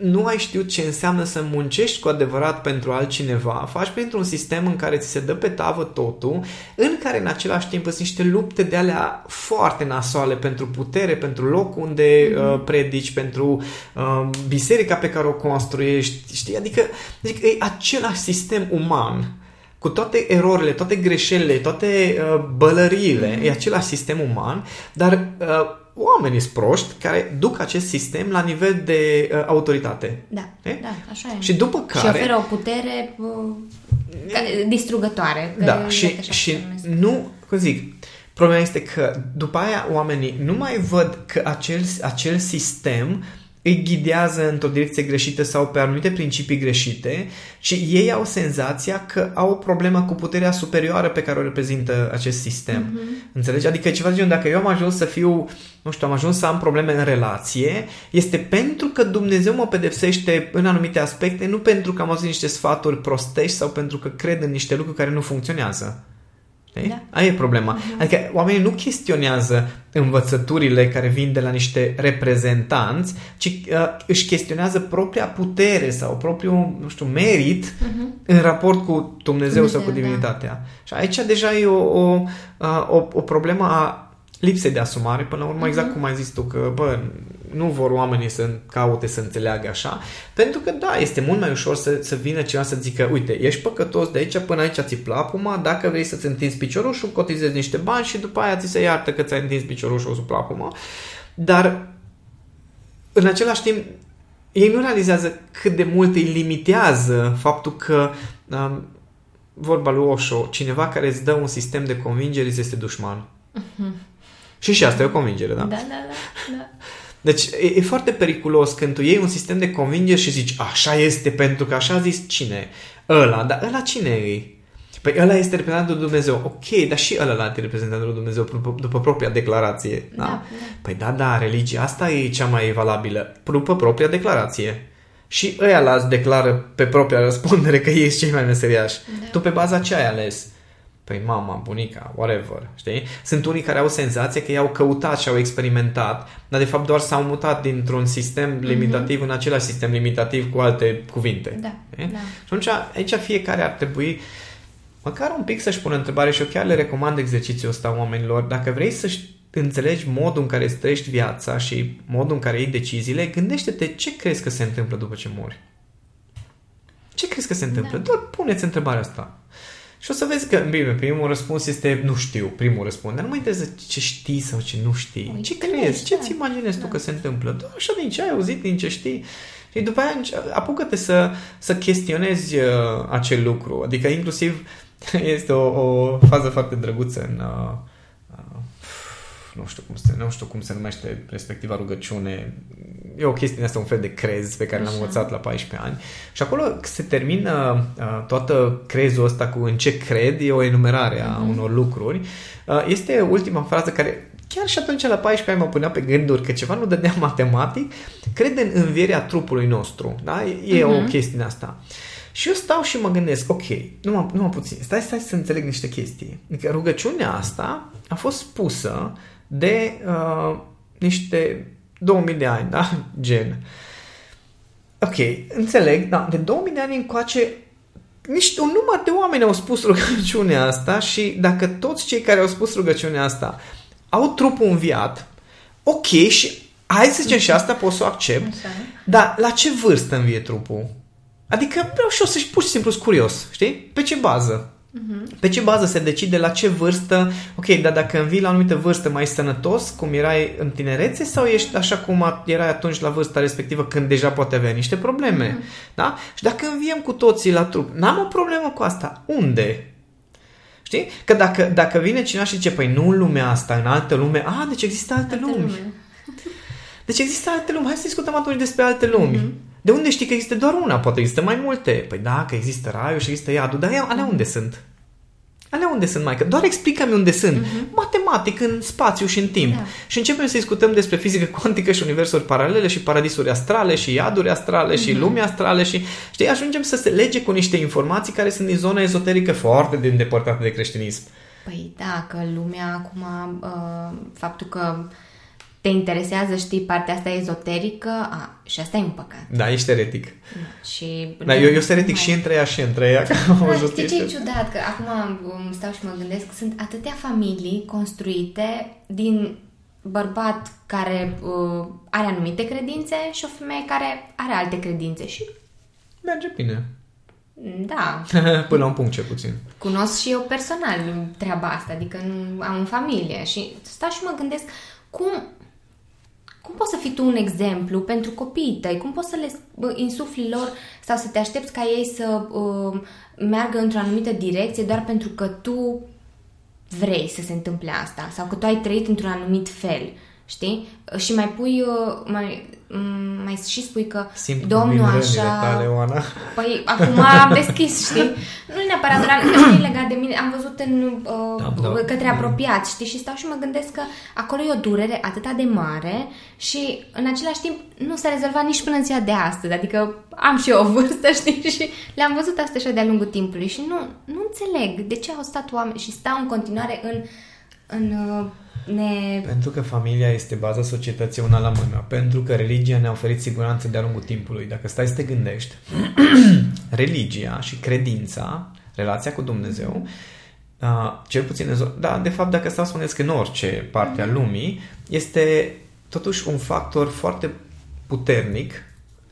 [SPEAKER 2] nu ai știut ce înseamnă să muncești cu adevărat pentru altcineva, faci pentru un sistem în care ți se dă pe tavă totul, în care în același timp sunt niște lupte de alea foarte nasoale pentru putere, pentru loc unde mm-hmm. uh, predici, pentru uh, biserica pe care o construiești, știi? Adică, adică e același sistem uman cu toate erorile, toate greșelile, toate uh, bălăriile, mm-hmm. e același sistem uman, dar uh, oamenii sunt proști care duc acest sistem la nivel de uh, autoritate.
[SPEAKER 1] Da,
[SPEAKER 2] E?
[SPEAKER 1] da, așa e.
[SPEAKER 2] Și după
[SPEAKER 1] Și
[SPEAKER 2] care...
[SPEAKER 1] oferă o putere uh, ca- distrugătoare. că
[SPEAKER 2] Da,
[SPEAKER 1] iată
[SPEAKER 2] și,
[SPEAKER 1] așa se
[SPEAKER 2] și
[SPEAKER 1] numesc.
[SPEAKER 2] nu, cum zic, problema este că după aia oamenii nu mai văd că acel, acel sistem îi ghidează într-o direcție greșită sau pe anumite principii greșite, ci ei au senzația că au o problemă cu puterea superioară pe care o reprezintă acest sistem. Mm-hmm. Înțelegi? Adică e ceva de genul, dacă eu am ajuns să fiu, nu știu, am ajuns să am probleme în relație, este pentru că Dumnezeu mă pedepsește în anumite aspecte, nu pentru că am auzit niște sfaturi prostești sau pentru că cred în niște lucruri care nu funcționează. Știi?
[SPEAKER 1] Da.
[SPEAKER 2] Aia e problema. Uh-huh. Adică oamenii nu chestionează învățăturile care vin de la niște reprezentanți, ci uh, își chestionează propria putere sau propriul, nu știu, merit uh-huh. în raport cu Dumnezeu, Dumnezeu sau cu
[SPEAKER 1] Dumnezeu,
[SPEAKER 2] divinitatea. Și aici deja e o, o, uh, o, o problemă a lipsei de asumare, până la urmă, exact cum ai zis tu, că, bă, nu vor oamenii să caute să înțeleagă așa, pentru că, da, este mult mai ușor să, să vină cineva să zică, uite, ești păcătos de aici până aici ți plapuma, dacă vrei să-ți întinzi piciorușul, cotizezi niște bani și după aia ți se iartă că ți-ai întins piciorușul sub plapuma, dar în același timp, ei nu realizează cât de mult îi limitează faptul că um, vorba lui Osho, cineva care îți dă un sistem de convingere îți este dușman. Și și asta e o convingere, da?
[SPEAKER 1] Da, da, da. da.
[SPEAKER 2] Deci e, e foarte periculos când tu iei un sistem de convingeri și zici așa este pentru că așa a zis cine? Ăla, dar ăla cine e? Păi ăla este reprezentantul lui Dumnezeu. Ok, dar și ăla este reprezentantul lui Dumnezeu după, după propria declarație. Da?
[SPEAKER 1] Da, da.
[SPEAKER 2] Păi da, da, religia asta e cea mai valabilă după propria declarație. Și ăia la declară pe propria răspundere că ei sunt cei mai meseriași.
[SPEAKER 1] Da.
[SPEAKER 2] Tu pe baza ce ai ales? Păi mama, bunica, whatever, știi? Sunt unii care au senzația că i-au căutat și au experimentat, dar de fapt doar s-au mutat dintr-un sistem limitativ în același sistem limitativ cu alte cuvinte.
[SPEAKER 1] Da,
[SPEAKER 2] știi?
[SPEAKER 1] da.
[SPEAKER 2] Și atunci aici fiecare ar trebui măcar un pic să-și pună întrebare și eu chiar le recomand exercițiul ăsta oamenilor. Dacă vrei să înțelegi modul în care îți trăiești viața și modul în care iei deciziile, gândește-te ce crezi că se întâmplă după ce mori. Ce crezi că se întâmplă?
[SPEAKER 1] Da.
[SPEAKER 2] Doar puneți întrebarea asta. Și o să vezi că, bine, primul răspuns este nu știu, primul răspuns, dar nu mă interesează ce știi sau ce nu știi.
[SPEAKER 1] Ui,
[SPEAKER 2] ce
[SPEAKER 1] gândești,
[SPEAKER 2] crezi? Ce
[SPEAKER 1] da.
[SPEAKER 2] ți imaginezi tu
[SPEAKER 1] Da.
[SPEAKER 2] că se întâmplă? Doar așa din ce ai auzit, din ce știi. Și după aia înce- apucă-te să, să chestionezi uh, acel lucru. Adică inclusiv este o, o fază foarte drăguță în... Uh, uh, nu știu, cum se, nu știu cum se numește respectiva rugăciune. E o chestie din asta, un fel de crez pe care l-am
[SPEAKER 1] Așa.
[SPEAKER 2] învățat la 14 ani. Și acolo se termină uh, toată crezul ăsta cu în ce cred, e o enumerare a
[SPEAKER 1] Mhm.
[SPEAKER 2] unor lucruri. Uh, este ultima frază care chiar și atunci la 14 ani mă punea pe gânduri că ceva nu dădea matematic. Cred în învierea trupului nostru. Da? E o
[SPEAKER 1] Mhm.
[SPEAKER 2] chestie din asta. Și eu stau și mă gândesc, ok, numai, numai puțin, stai, stai să înțeleg niște chestii. Adică rugăciunea asta a fost spusă de uh, niște 2000 de ani, da? Gen. Ok, înțeleg, da, de 2000 de ani încoace niște, un număr de oameni au spus rugăciunea asta și dacă toți cei care au spus rugăciunea asta au trupul înviat, ok, și hai să zicem și asta pot să o accept,
[SPEAKER 1] Așa.
[SPEAKER 2] dar la ce vârstă învie trupul? Adică vreau și eu să-și pur și simplu sunt curios, știi? Pe ce bază? Pe ce bază se decide la ce vârstă? Ok, dar dacă învii la o anumită vârstă mai sănătos, cum erai în tinerețe, sau ești așa cum a- erai atunci la vârsta respectivă când deja poate avea niște probleme? Da? Și dacă înviem cu toții la trup, n-am o problemă cu asta. Unde? Știi? Că dacă, dacă vine cineva și zice, păi nu în lumea asta, în altă lume, a, deci există alte,
[SPEAKER 1] Alte
[SPEAKER 2] lumi.
[SPEAKER 1] lume.
[SPEAKER 2] Deci există alte lumi. Hai să discutăm atunci despre alte lumi. Mm-hmm. De unde știi că există doar una? Poate există mai multe. Păi da, că există raiul și există iadul. Dar ea- alea unde sunt? Alea unde sunt, mai? Că doar explică-mi unde sunt. Mm-hmm. Matematic, în spațiu și în timp.
[SPEAKER 1] Da.
[SPEAKER 2] Și începem să discutăm despre fizică cuantică și universuri paralele și paradisuri astrale și iaduri astrale și lumi astrale și știi, ajungem să se lege cu niște informații care sunt din zona ezoterică foarte de îndepărtată de creștinism.
[SPEAKER 1] Păi da, că lumea acum, uh, faptul că te interesează, știi, partea asta ezoterică, a, și asta e un păcat.
[SPEAKER 2] Da, ești eretic.
[SPEAKER 1] Și
[SPEAKER 2] Da, eu, eu sunt eretic și între ea și între ea, că am
[SPEAKER 1] Da,
[SPEAKER 2] văzut
[SPEAKER 1] știi ce e
[SPEAKER 2] chestia.
[SPEAKER 1] ciudat? Că acum um, stau și mă gândesc, sunt atâtea familii construite din bărbat care uh, are anumite credințe și o femeie care are alte credințe. Și
[SPEAKER 2] Merge bine.
[SPEAKER 1] da,
[SPEAKER 2] Până la un punct, cel puțin.
[SPEAKER 1] cunosc și eu personal treaba asta, adică nu am în familie și stau și mă gândesc cum, cum poți să fii tu un exemplu pentru copiii tăi? Cum poți să le insufli lor sau să te aștepți ca ei să uh, meargă într-o anumită direcție doar pentru că tu vrei să se întâmple asta sau că tu ai trăit într-un anumit fel, știi? Și mai pui, uh, mai, Mm, mai și spui că
[SPEAKER 2] Simt
[SPEAKER 1] domnul așa...
[SPEAKER 2] tale, Oana.
[SPEAKER 1] Păi acum am deschis, știi? Nu e neapărat știi, legat de mine. Am văzut în, uh, da, da. către apropiați, știi? Și stau și mă gândesc că acolo e o durere atât de mare și în același timp nu s-a rezolvat nici până în ziua de astăzi. Adică am și eu o vârstă, știi? Și le-am văzut asta așa de-a lungul timpului și nu, nu înțeleg de ce au stat oameni și stau în continuare în, în uh, ne...
[SPEAKER 2] Pentru că familia este baza societății una la mână. Pentru că religia ne-a oferit siguranță de-a lungul timpului. Dacă stai să te gândești, religia și credința, relația cu Dumnezeu, uh, cel puțin, da, de fapt, dacă stau să spuneți că în orice parte a lumii, este totuși un factor foarte puternic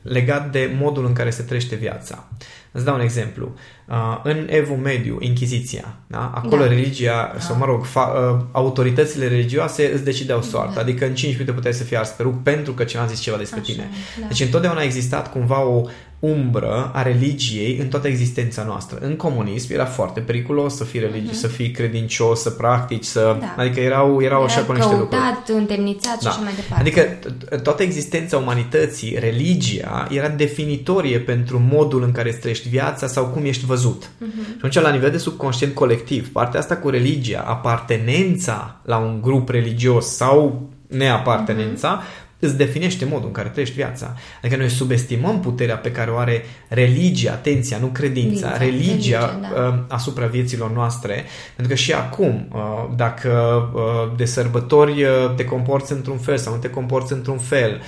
[SPEAKER 2] legat de modul în care se trăiește viața. Îți dau un exemplu. Uh, în Evul Mediu, Inchiziția, da? acolo da. religia, da. sau mă rog, fa- uh, autoritățile religioase îți decideau soarta, da. adică în 5 minute puteai să fii ars pe rug pentru că cineva a zis ceva despre Așa, tine. Da. Deci întotdeauna a existat cumva o umbră a religiei în toată existența noastră. În comunism era foarte periculos să fii religi- uh-huh. să fii credincios, să practici, să... Da. Adică erau, erau Era așa cu niște lucruri.
[SPEAKER 1] întemnițat și da. așa mai departe.
[SPEAKER 2] Adică toată existența umanității, religia, era definitorie pentru modul în care îți trăiești viața sau cum ești văzut. Uh-huh. Și atunci, la nivel de subconștient colectiv, partea asta cu religia, apartenența la un grup religios sau neapartenența, uh-huh îți definește modul în care trăiești viața. Adică noi subestimăm puterea pe care o are religia, atenția, nu credința, Religia, religia da. Uh, asupra vieților noastre, pentru că și acum, uh, dacă uh, de sărbători te comporți într-un fel sau nu te comporți într-un fel,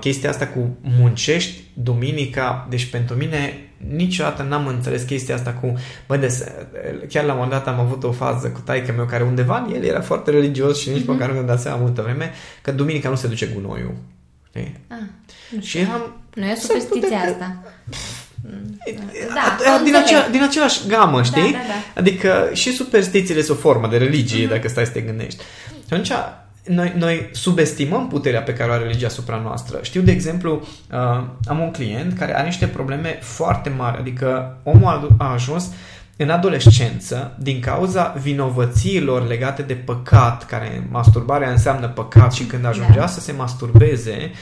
[SPEAKER 2] chestia asta cu muncești duminica, deci pentru mine niciodată n-am înțeles chestia asta cu, bă, de, chiar la un moment dat am avut o fază cu taică meu care undeva el era foarte religios și nici mm-hmm. măcar nu mi-am dat seama multă vreme că duminica nu se duce gunoiul. Știi? Ah, și eram...
[SPEAKER 1] Nu e superstiția asta.
[SPEAKER 2] Da, da, din, acea, din același gamă, știi? Da, da, da. Adică și superstițiile sunt o formă de religie, mm-hmm. dacă stai să te gândești. Și atunci noi, noi subestimăm puterea pe care o are religia asupra noastră. Știu, de exemplu, uh, am un client care are niște probleme foarte mari, adică omul a ajuns în adolescență, din cauza vinovățiilor legate de păcat, care masturbarea înseamnă păcat și când ajungea da. să se masturbeze, uh,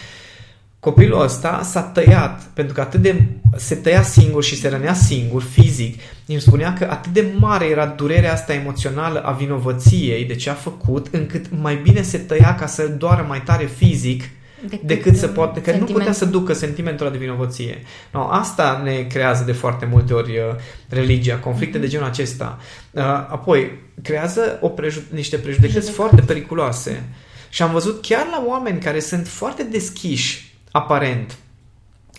[SPEAKER 2] Copilul ăsta s-a tăiat, pentru că atât de se tăia singur și se rănea singur, fizic. Îmi spunea că atât de mare era durerea asta emoțională a vinovăției de ce a făcut, încât mai bine se tăia ca să doară mai tare fizic decât, decât să poată, că nu putea să ducă sentimentul de vinovăție. No, asta ne creează de foarte multe ori uh, religia, conflicte mm-hmm. de genul acesta. Uh, apoi, creează o preju- niște prejudecăți foarte periculoase. Și am văzut chiar la oameni care sunt foarte deschiși aparent.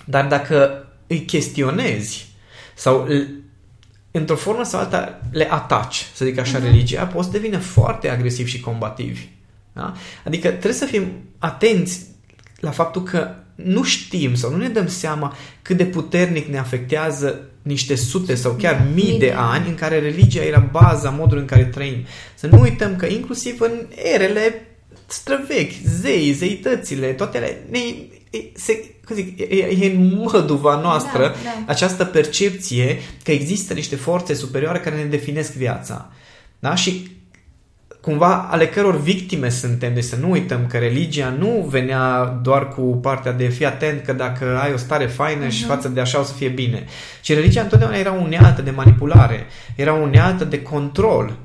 [SPEAKER 2] Dar dacă îi chestionezi sau într-o formă sau alta le ataci, să zic așa, uh-huh. religia, poți devine foarte agresiv și combativi. Da? Adică trebuie să fim atenți la faptul că nu știm sau nu ne dăm seama cât de puternic ne afectează niște sute sau chiar da, mii de ani în care religia era baza modului în care trăim. Să nu uităm că inclusiv în erele străvechi, zei, zeitățile, toate ele ne se, cum zic, e, e în măduva noastră da, da. această percepție că există niște forțe superioare care ne definesc viața. Da? Și cumva ale căror victime suntem. Deci să nu uităm că religia nu venea doar cu partea de fi atent că dacă ai o stare faină uh-huh. și mhm. față de așa o să fie bine. Ci religia întotdeauna era unealtă de manipulare, era unealtă de control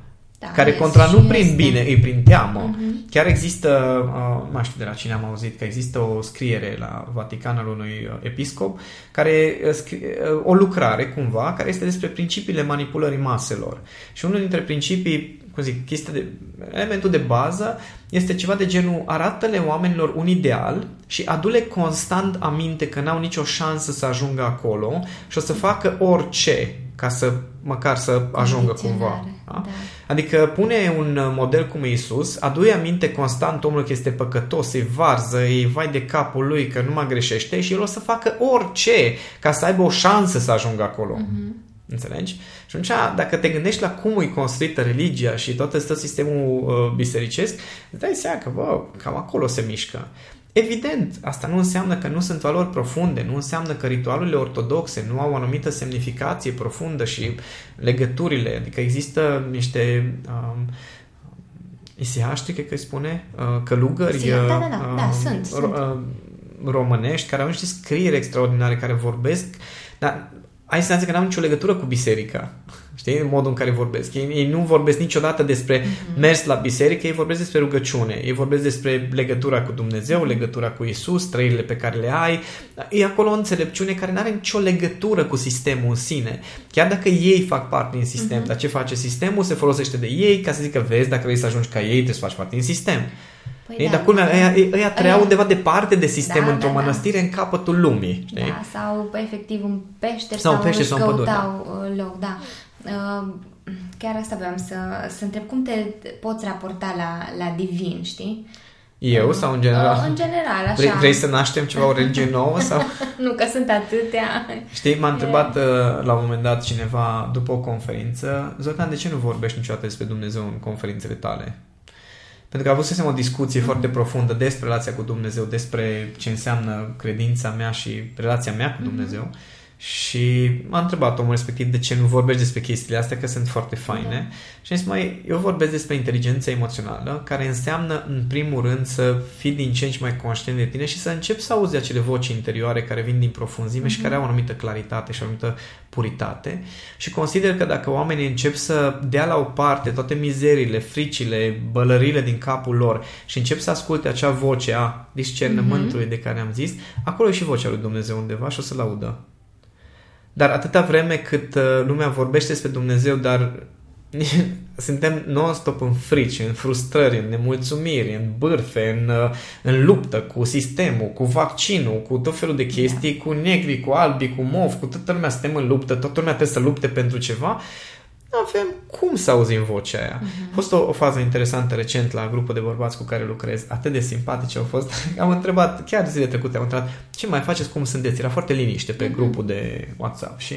[SPEAKER 2] da, care contra nu prin este. bine, îi prin teamă. Uh-huh. Chiar există, uh, mai știu de la cine am auzit, că există o scriere la Vatican al unui uh, episcop, care uh, scrie, uh, o lucrare cumva, care este despre principiile manipulării maselor. Și unul dintre principii, cum zic, chestia de, elementul de bază este ceva de genul arată-le oamenilor un ideal și adu-le constant aminte că n-au nicio șansă să ajungă acolo și o să facă orice ca să măcar să ajungă cumva. Da? Da. Adică pune un model cum Isus, adu-i aminte constant omul că este păcătos, îi varză, îi vai de capul lui că nu mai greșește și el o să facă orice ca să aibă o șansă să ajungă acolo. Uh-huh. Înțelegi? Și atunci, dacă te gândești la cum e construită religia și tot ăsta sistemul uh, bisericesc, îți dai seama că, bă, cam acolo se mișcă. Evident, asta nu înseamnă că nu sunt valori profunde, nu înseamnă că ritualurile ortodoxe nu au o anumită semnificație profundă și legăturile, adică există niște um, isihaști, cred că îi spune, uh, călugări
[SPEAKER 1] Si, da, da, da,
[SPEAKER 2] uh,
[SPEAKER 1] da, sunt, sunt.
[SPEAKER 2] uh, românești care au niște scrieri extraordinare, care vorbesc, dar ai senzația că n-au nicio legătură cu biserica. Știi? În modul în care vorbesc. Ei, ei nu vorbesc niciodată despre mm-hmm. mers la biserică, ei vorbesc despre rugăciune. Ei vorbesc despre legătura cu Dumnezeu, legătura cu Isus, trăirile pe care le ai. E acolo o înțelepciune care nu are nicio legătură cu sistemul în sine. Chiar dacă ei fac parte din sistem, mm-hmm. dar ce face sistemul? Se folosește de ei ca să zică, vezi, dacă vrei să ajungi ca ei, trebuie să faci parte din sistem. Păi ei, da, dar culmea, ăia, ăia trăiau aia... undeva departe de sistem, da, într-o da, mănăstire da. în capătul lumii. Știi?
[SPEAKER 1] Da, sau efectiv un pește
[SPEAKER 2] sau,
[SPEAKER 1] sau
[SPEAKER 2] un pește sau un pădure.
[SPEAKER 1] căutau loc, da. Uh, chiar asta vreau să, să întreb, cum te poți raporta la, la divin, știi?
[SPEAKER 2] Eu uh, sau în general?
[SPEAKER 1] Uh, în general, așa.
[SPEAKER 2] Vrei, vrei să naștem ceva, o religie nouă? sau?
[SPEAKER 1] nu, că sunt atâtea.
[SPEAKER 2] Știi, m-a întrebat uh, la un moment dat cineva după o conferință, Zoltan, de ce nu vorbești niciodată despre Dumnezeu în conferințele tale? Pentru că avusesem o discuție mm-hmm. foarte profundă despre relația cu Dumnezeu, despre ce înseamnă credința mea și relația mea cu Dumnezeu. Mm-hmm. Și m-a întrebat omul respectiv de ce nu vorbești despre chestiile astea, că sunt foarte faine. Da. Și am zis, mai, eu vorbesc despre inteligența emoțională, care înseamnă, în primul rând, să fii din ce în ce mai conștient de tine și să începi să auzi acele voci interioare care vin din profunzime mm-hmm. și mhm. care au o anumită claritate și o anumită puritate. Și consider că dacă oamenii încep să dea la o parte toate mizerile, fricile, bălările din capul lor și încep să asculte acea voce a discernământului mm-hmm. de care am zis, acolo e și vocea lui Dumnezeu undeva și o să-l audă. Dar atâta vreme cât uh, lumea vorbește despre Dumnezeu, dar suntem non-stop în frici, în frustrări, în nemulțumiri, în bârfe, în, uh, în luptă cu sistemul, cu vaccinul, cu tot felul de chestii, da. cu negri, cu albi, cu mov, cu toată lumea suntem în luptă, toată lumea trebuie să lupte pentru ceva avem cum să auzim vocea aia. Uh-huh. A fost o, o fază interesantă recent la grupul de bărbați cu care lucrez. Atât de simpatice au fost. am întrebat, chiar zile trecute am întrebat, ce mai faceți, cum sunteți? Era foarte liniște pe uh-huh. grupul de WhatsApp și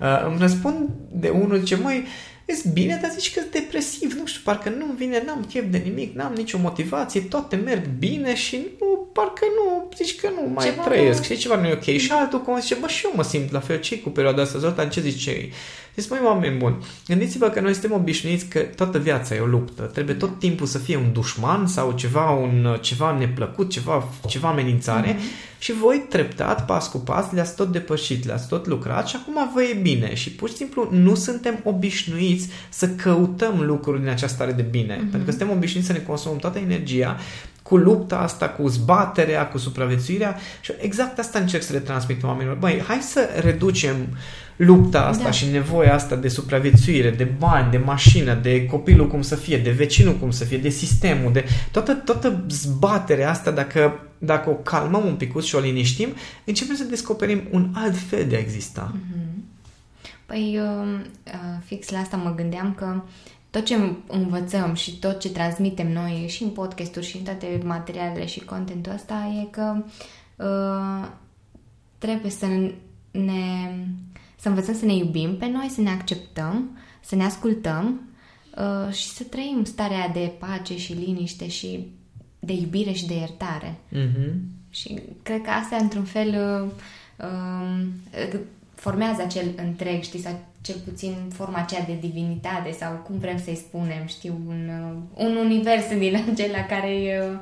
[SPEAKER 2] uh, îmi răspund de unul, zice, măi, Ești bine, dar zici că e depresiv, nu știu, parcă nu vine, n-am chef de nimic, n-am nicio motivație, toate merg bine și nu, parcă nu, zici că nu mai ceva trăiesc, știi, ceva nu e ok. Și altul cum zice, bă, și eu mă simt la fel, ce cu perioada asta, Zoltan, ce zice Zici, măi, oameni buni, gândiți-vă că noi suntem obișnuiți că toată viața e o luptă. Trebuie tot timpul să fie un dușman sau ceva, un, ceva neplăcut, ceva, ceva amenințare mm-hmm. și voi treptat, pas cu pas, le-ați tot depășit, le-ați tot lucrat și acum vă e bine. Și pur și simplu nu suntem obișnuiți să căutăm lucruri din această stare de bine. Mm-hmm. Pentru că suntem obișnuiți să ne consumăm toată energia cu lupta asta, cu zbaterea, cu supraviețuirea și exact asta încerc să le transmit oamenilor. Băi, hai să reducem lupta asta da. și nevoia asta de supraviețuire, de bani, de mașină, de copilul cum să fie, de vecinul cum să fie, de sistemul, de toată, toată zbaterea asta, dacă, dacă o calmăm un pic și o liniștim, începem să descoperim un alt fel de a exista. Mm-hmm.
[SPEAKER 1] Păi, eu, uh, fix la asta mă gândeam că tot ce învățăm și tot ce transmitem noi și în podcasturi și în toate materialele și contentul ăsta e că uh, trebuie să ne să învățăm să ne iubim pe noi, să ne acceptăm, să ne ascultăm uh, și să trăim starea de pace și liniște și de iubire și de iertare. Mm-hmm. Și cred că asta, într-un fel, uh, uh, formează acel întreg, știi, sau cel puțin forma aceea de divinitate sau cum vrem să-i spunem, știu, un, uh, un univers din acela care e uh,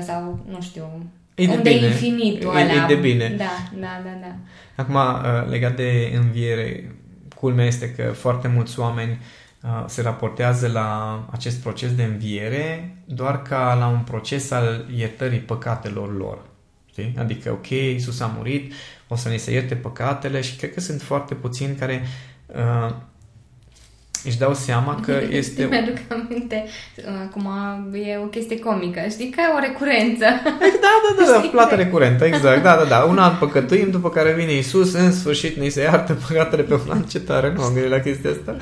[SPEAKER 1] 100% sau, nu știu,
[SPEAKER 2] e de
[SPEAKER 1] unde
[SPEAKER 2] bine.
[SPEAKER 1] e infinitul
[SPEAKER 2] e, ăla. E de bine.
[SPEAKER 1] Da, da, da, da.
[SPEAKER 2] Acum, uh, legat de înviere, culmea este că foarte mulți oameni uh, se raportează la acest proces de înviere doar ca la un proces al iertării păcatelor lor. Știi? Adică, ok, Iisus a murit, o să ne se ierte păcatele și cred că sunt foarte puțini care uh, își dau seama că este...
[SPEAKER 1] Mi-aduc aminte, acum e o chestie comică, știi, ca o recurență.
[SPEAKER 2] Da, da, da, da plată recurentă, exact, da, da, da. Un an păcătuim, după care vine Isus, în sfârșit ne se iartă păcatele pe un an, ce tare, nu am gândit la chestia asta.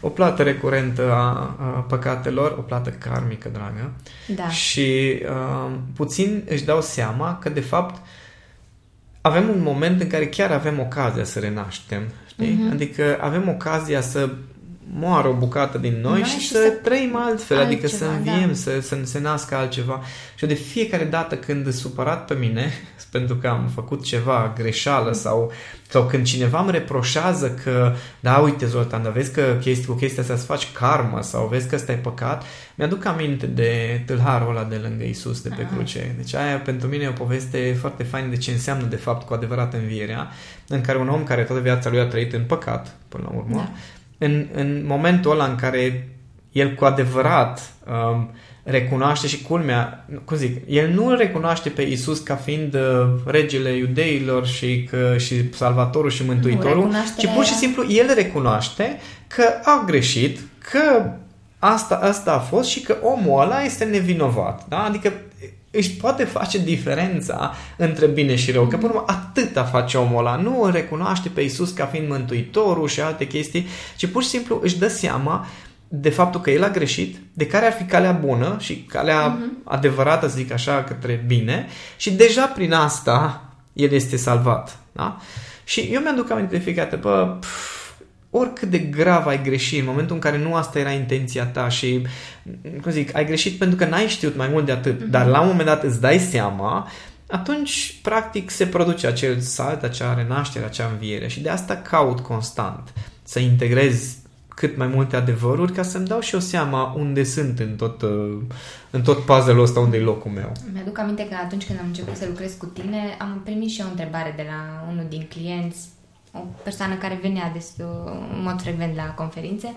[SPEAKER 2] O plată recurentă a, a păcatelor, o plată karmică, dragă.
[SPEAKER 1] Da.
[SPEAKER 2] Și uh, puțin își dau seama că, de fapt, avem un moment în care chiar avem ocazia să renaștem, știi? Uh-huh. Adică avem ocazia să moară o bucată din noi,
[SPEAKER 1] Noi
[SPEAKER 2] și,
[SPEAKER 1] și
[SPEAKER 2] să,
[SPEAKER 1] să
[SPEAKER 2] trăim altfel, adică
[SPEAKER 1] altceva,
[SPEAKER 2] să înviem,
[SPEAKER 1] da.
[SPEAKER 2] să, să se nască altceva. Și eu de fiecare dată când sunt supărat pe mine, pentru că am făcut ceva greșeală sau, sau când cineva îmi reproșează că, da, uite Zoltan, dar vezi că chestii, cu chestia asta să faci karmă sau vezi că ăsta e păcat, mi-aduc aminte de tâlharul ăla de lângă Isus de pe
[SPEAKER 1] Aha.
[SPEAKER 2] cruce. Deci aia pentru mine e o poveste foarte faină de ce înseamnă de fapt cu adevărat învierea, în care un om care toată viața lui a trăit în păcat, până la urmă,
[SPEAKER 1] Da.
[SPEAKER 2] În, în momentul ăla în care el cu adevărat um, recunoaște și culmea, cum zic, el nu îl recunoaște pe Isus ca fiind uh, regele iudeilor și, că, și salvatorul și mântuitorul, ci
[SPEAKER 1] recunoașterea
[SPEAKER 2] pur și
[SPEAKER 1] era-
[SPEAKER 2] simplu el recunoaște că a greșit, că asta, asta a fost și că omul ăla este nevinovat. Da? Adică își poate face diferența între bine și rău. Că până la urmă atâta face omul ăla. Nu îl recunoaște pe Isus ca fiind mântuitorul și alte chestii, ci pur și simplu își dă seama de faptul că el a greșit, de care ar fi calea bună și calea uh-huh. adevărată, să zic așa, către bine și deja prin asta el este salvat. Da? Și eu mi-aduc aminte de fiecare dată, bă, pf, oricât de grav ai greșit în momentul în care nu asta era intenția ta și, cum zic, ai greșit pentru că n-ai știut mai mult de atât, mm-hmm. dar la un moment dat îți dai seama, atunci, practic, se produce acel salt, acea renaștere, acea înviere și de asta caut constant să integrez cât mai multe adevăruri ca să-mi dau și eu seama unde sunt în tot, uh, în tot puzzle-ul ăsta, unde e locul meu.
[SPEAKER 1] Mi-aduc aminte că atunci când am început să lucrez cu tine, am primit și eu o întrebare de la unul din clienți, o persoană care venea des, în mod frecvent la conferințe,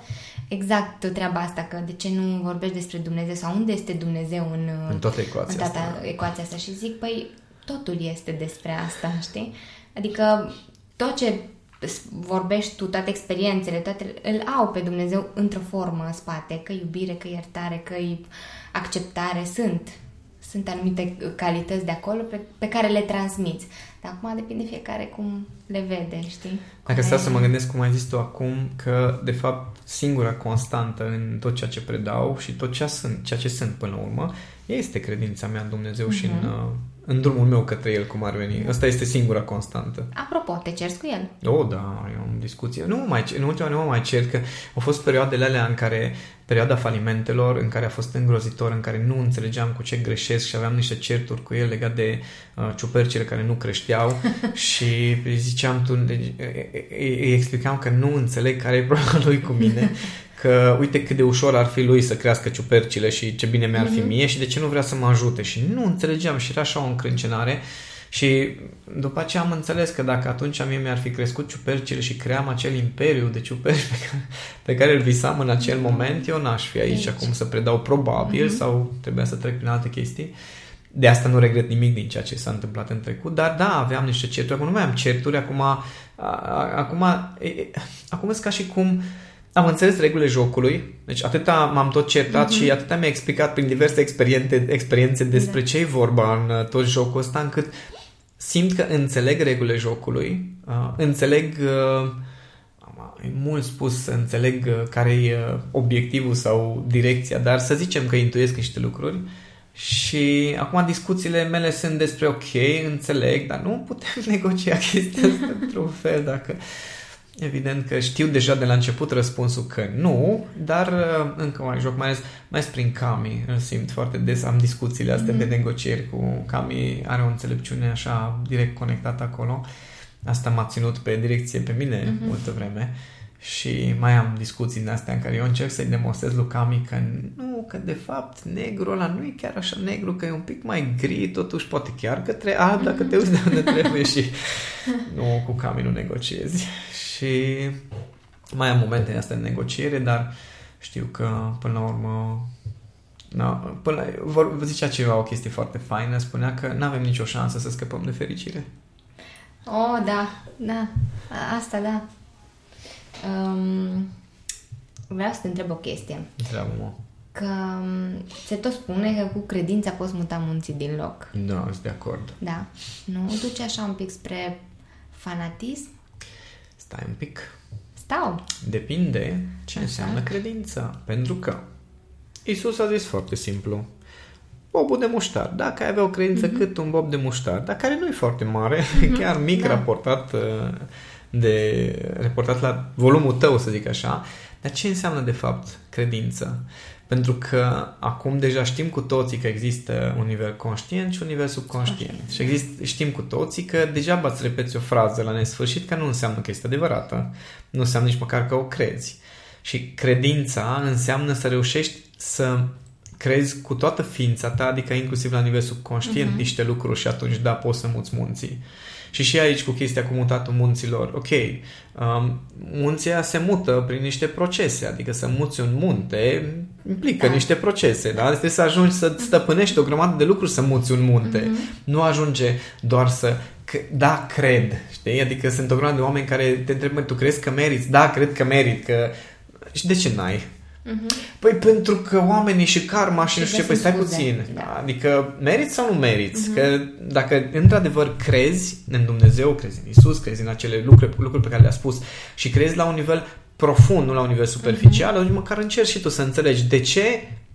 [SPEAKER 1] exact treaba asta, că de ce nu vorbești despre Dumnezeu sau unde este Dumnezeu în,
[SPEAKER 2] În toată ecuația
[SPEAKER 1] în toată
[SPEAKER 2] asta.
[SPEAKER 1] ecuația asta. Și zic, păi, totul este despre asta, știi? Adică tot ce vorbești tu, toate experiențele, toate, îl au pe Dumnezeu într-o formă în spate, că iubire, că iertare, că acceptare, sunt. Sunt anumite calități de acolo pe, pe care le transmiți. Dar acum depinde fiecare cum le vede, știi?
[SPEAKER 2] Dacă
[SPEAKER 1] Cum
[SPEAKER 2] stau
[SPEAKER 1] e-
[SPEAKER 2] să mă gândesc cum ai zis tu acum, că de fapt singura constantă în tot ceea ce predau și tot ceea, sunt, ceea ce sunt până la urmă, este credința mea în Dumnezeu uh-huh. și în, uh, în drumul meu către El, cum ar veni. Asta este singura constantă.
[SPEAKER 1] Apropo, te ceri cu el.
[SPEAKER 2] Oh, da, e o discuție. Nu mă mai, cer- în ultima nu mă mai cer că au fost perioadele alea în care, perioada falimentelor, în care a fost îngrozitor, în care nu înțelegeam cu ce greșesc și aveam niște certuri cu el legat de uh, ciupercile care nu creșteau și îi ziceam tu, deci, îi, îi explicam că nu înțeleg care e problema lui cu mine, că uite cât de ușor ar fi lui să crească ciupercile și ce bine mi-ar fi mie și de ce nu vrea să mă ajute și nu înțelegeam și era așa o încrâncenare și după aceea am înțeles că dacă atunci mie mi-ar fi crescut ciupercile și cream acel imperiu de ciuperci pe care, pe care îl visam în acel moment, eu n-aș fi aici
[SPEAKER 1] Aici.
[SPEAKER 2] acum să predau probabil sau trebuia să trec prin alte chestii. De asta nu regret nimic din ceea ce s-a întâmplat în trecut, dar da, aveam niște certuri. Acum nu mai am certuri, acum, a, a, acum, e, e, acum sunt ca și cum am înțeles regulile jocului, deci atâta m-am tot certat mm-hmm. și atâta mi-a explicat prin diverse experiențe, experiențe despre
[SPEAKER 1] Da.
[SPEAKER 2] ce e vorba în uh, tot jocul ăsta, încât simt că înțeleg regulile jocului, uh, înțeleg, uh, am- e mult spus să înțeleg uh, care e uh, obiectivul sau direcția, dar să zicem că intuiesc niște lucruri și acum discuțiile mele sunt despre ok, înțeleg, dar nu putem negocia chestia asta într-un fel dacă Evident că știu deja de la început răspunsul că nu, dar uh, încă mai joc, mai ales, mai ales prin Cami, îl simt foarte des, am discuțiile astea mm-hmm. de negocieri cu Cami, are o înțelepciune așa direct conectată acolo. Asta m-a ținut pe direcție pe mine mm-hmm. multă vreme și mai am discuții din astea în care eu încerc să-i demonstrez lui Cami că nu, că de fapt negru ăla nu e chiar așa negru, că e un pic mai gri, totuși poate chiar către alb dacă te uiți de unde trebuie și nu, cu Cami nu negociezi. Și mai am momente astea de negociere, dar știu că până la urmă Na, până la, vor, zicea ceva, o chestie foarte faină, spunea că nu avem nicio șansă să scăpăm de fericire.
[SPEAKER 1] Oh, da, da, A- asta da. Um, vreau să te întreb o chestie.
[SPEAKER 2] Întreabă-mă.
[SPEAKER 1] Că um, se tot spune că cu credința poți muta munții din loc.
[SPEAKER 2] Da, sunt de acord.
[SPEAKER 1] Da. Nu duce așa un pic spre fanatism?
[SPEAKER 2] Stai un pic.
[SPEAKER 1] Stau.
[SPEAKER 2] Depinde ce
[SPEAKER 1] Așa.
[SPEAKER 2] înseamnă credința. Pentru că Isus a zis foarte simplu. Bobul de muștar. Dacă ai avea o credință mm-hmm. cât un bob de muștar, dar care nu e foarte mare, mm-hmm. chiar mic
[SPEAKER 1] Da.
[SPEAKER 2] raportat uh, de raportat la volumul tău, să zic așa, Dar ce înseamnă de fapt credință? Pentru că acum deja știm cu toții că există un nivel conștient și un nivel subconștient. Conștient. Și exist, știm cu toții că degeaba îți repeți o frază la nesfârșit că nu înseamnă că este adevărată. Nu înseamnă nici măcar că o crezi. Și credința înseamnă să reușești să crezi cu toată ființa ta, adică inclusiv la nivel subconștient, uh-huh. niște lucruri și atunci da, poți să muți munții. Și și aici cu chestia cu mutatul munților, ok, um, munția se mută prin niște procese, adică să muți un munte implică da. niște procese, da? Trebuie să ajungi să stăpânești o grămadă de lucruri să muți un munte. Uh-huh. Nu ajunge doar să da, cred, știi? Adică sunt o grămadă de oameni care te întreabă, tu crezi că meriți? Da, cred că merit, că... Și de ce n-ai? Uh-huh. Păi pentru că oamenii și karma și, și nu știu ce, păi stai puțin. Da. Adică meriți sau nu meriți? Uh-huh. Că dacă într-adevăr crezi în Dumnezeu, crezi în Isus, crezi în acele lucruri, lucruri pe care le-a spus și crezi la un nivel profund, nu la un nivel superficial, uh-huh. atunci măcar încerci și tu să înțelegi de ce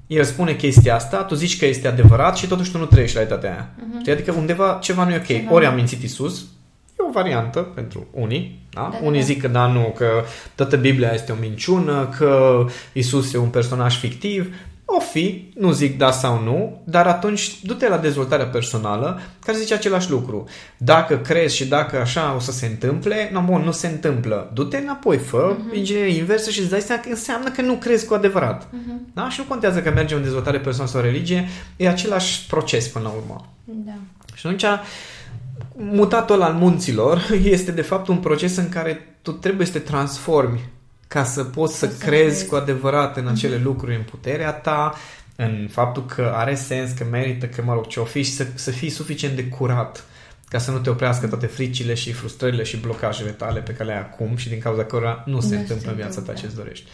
[SPEAKER 2] el spune chestia asta, tu zici că este adevărat și totuși tu nu trăiești realitatea aia. Uh-huh. Adică undeva ceva nu e ok. Ceva Ori am mințit Isus, E o variantă pentru unii. Da? Da, unii da. zic că da, nu, că toată Biblia este o minciună, că Isus e un personaj fictiv. O fi, nu zic da sau nu, dar atunci du-te la dezvoltarea personală care zice același lucru. Dacă crezi și dacă așa o să se întâmple, no, bun, nu se întâmplă. Du-te înapoi, fă uh-huh. inginerie inversă și îți dai seama că înseamnă că nu crezi cu adevărat. Uh-huh. Da? Și nu contează că mergem în dezvoltare personală sau religie, e același proces până la urmă.
[SPEAKER 1] Da.
[SPEAKER 2] Și atunci mutatul al munților este de fapt un proces în care tu trebuie să te transformi ca să poți să, să crezi să cu adevărat în acele mm-hmm. lucruri, în puterea ta, în faptul că are sens, că merită, că mă rog ce-o fi și să, să fii suficient de curat ca să nu te oprească toate fricile și frustrările și blocajele tale pe care le ai acum și din cauza cărora nu se întâmplă în viața ta ce îți dorești.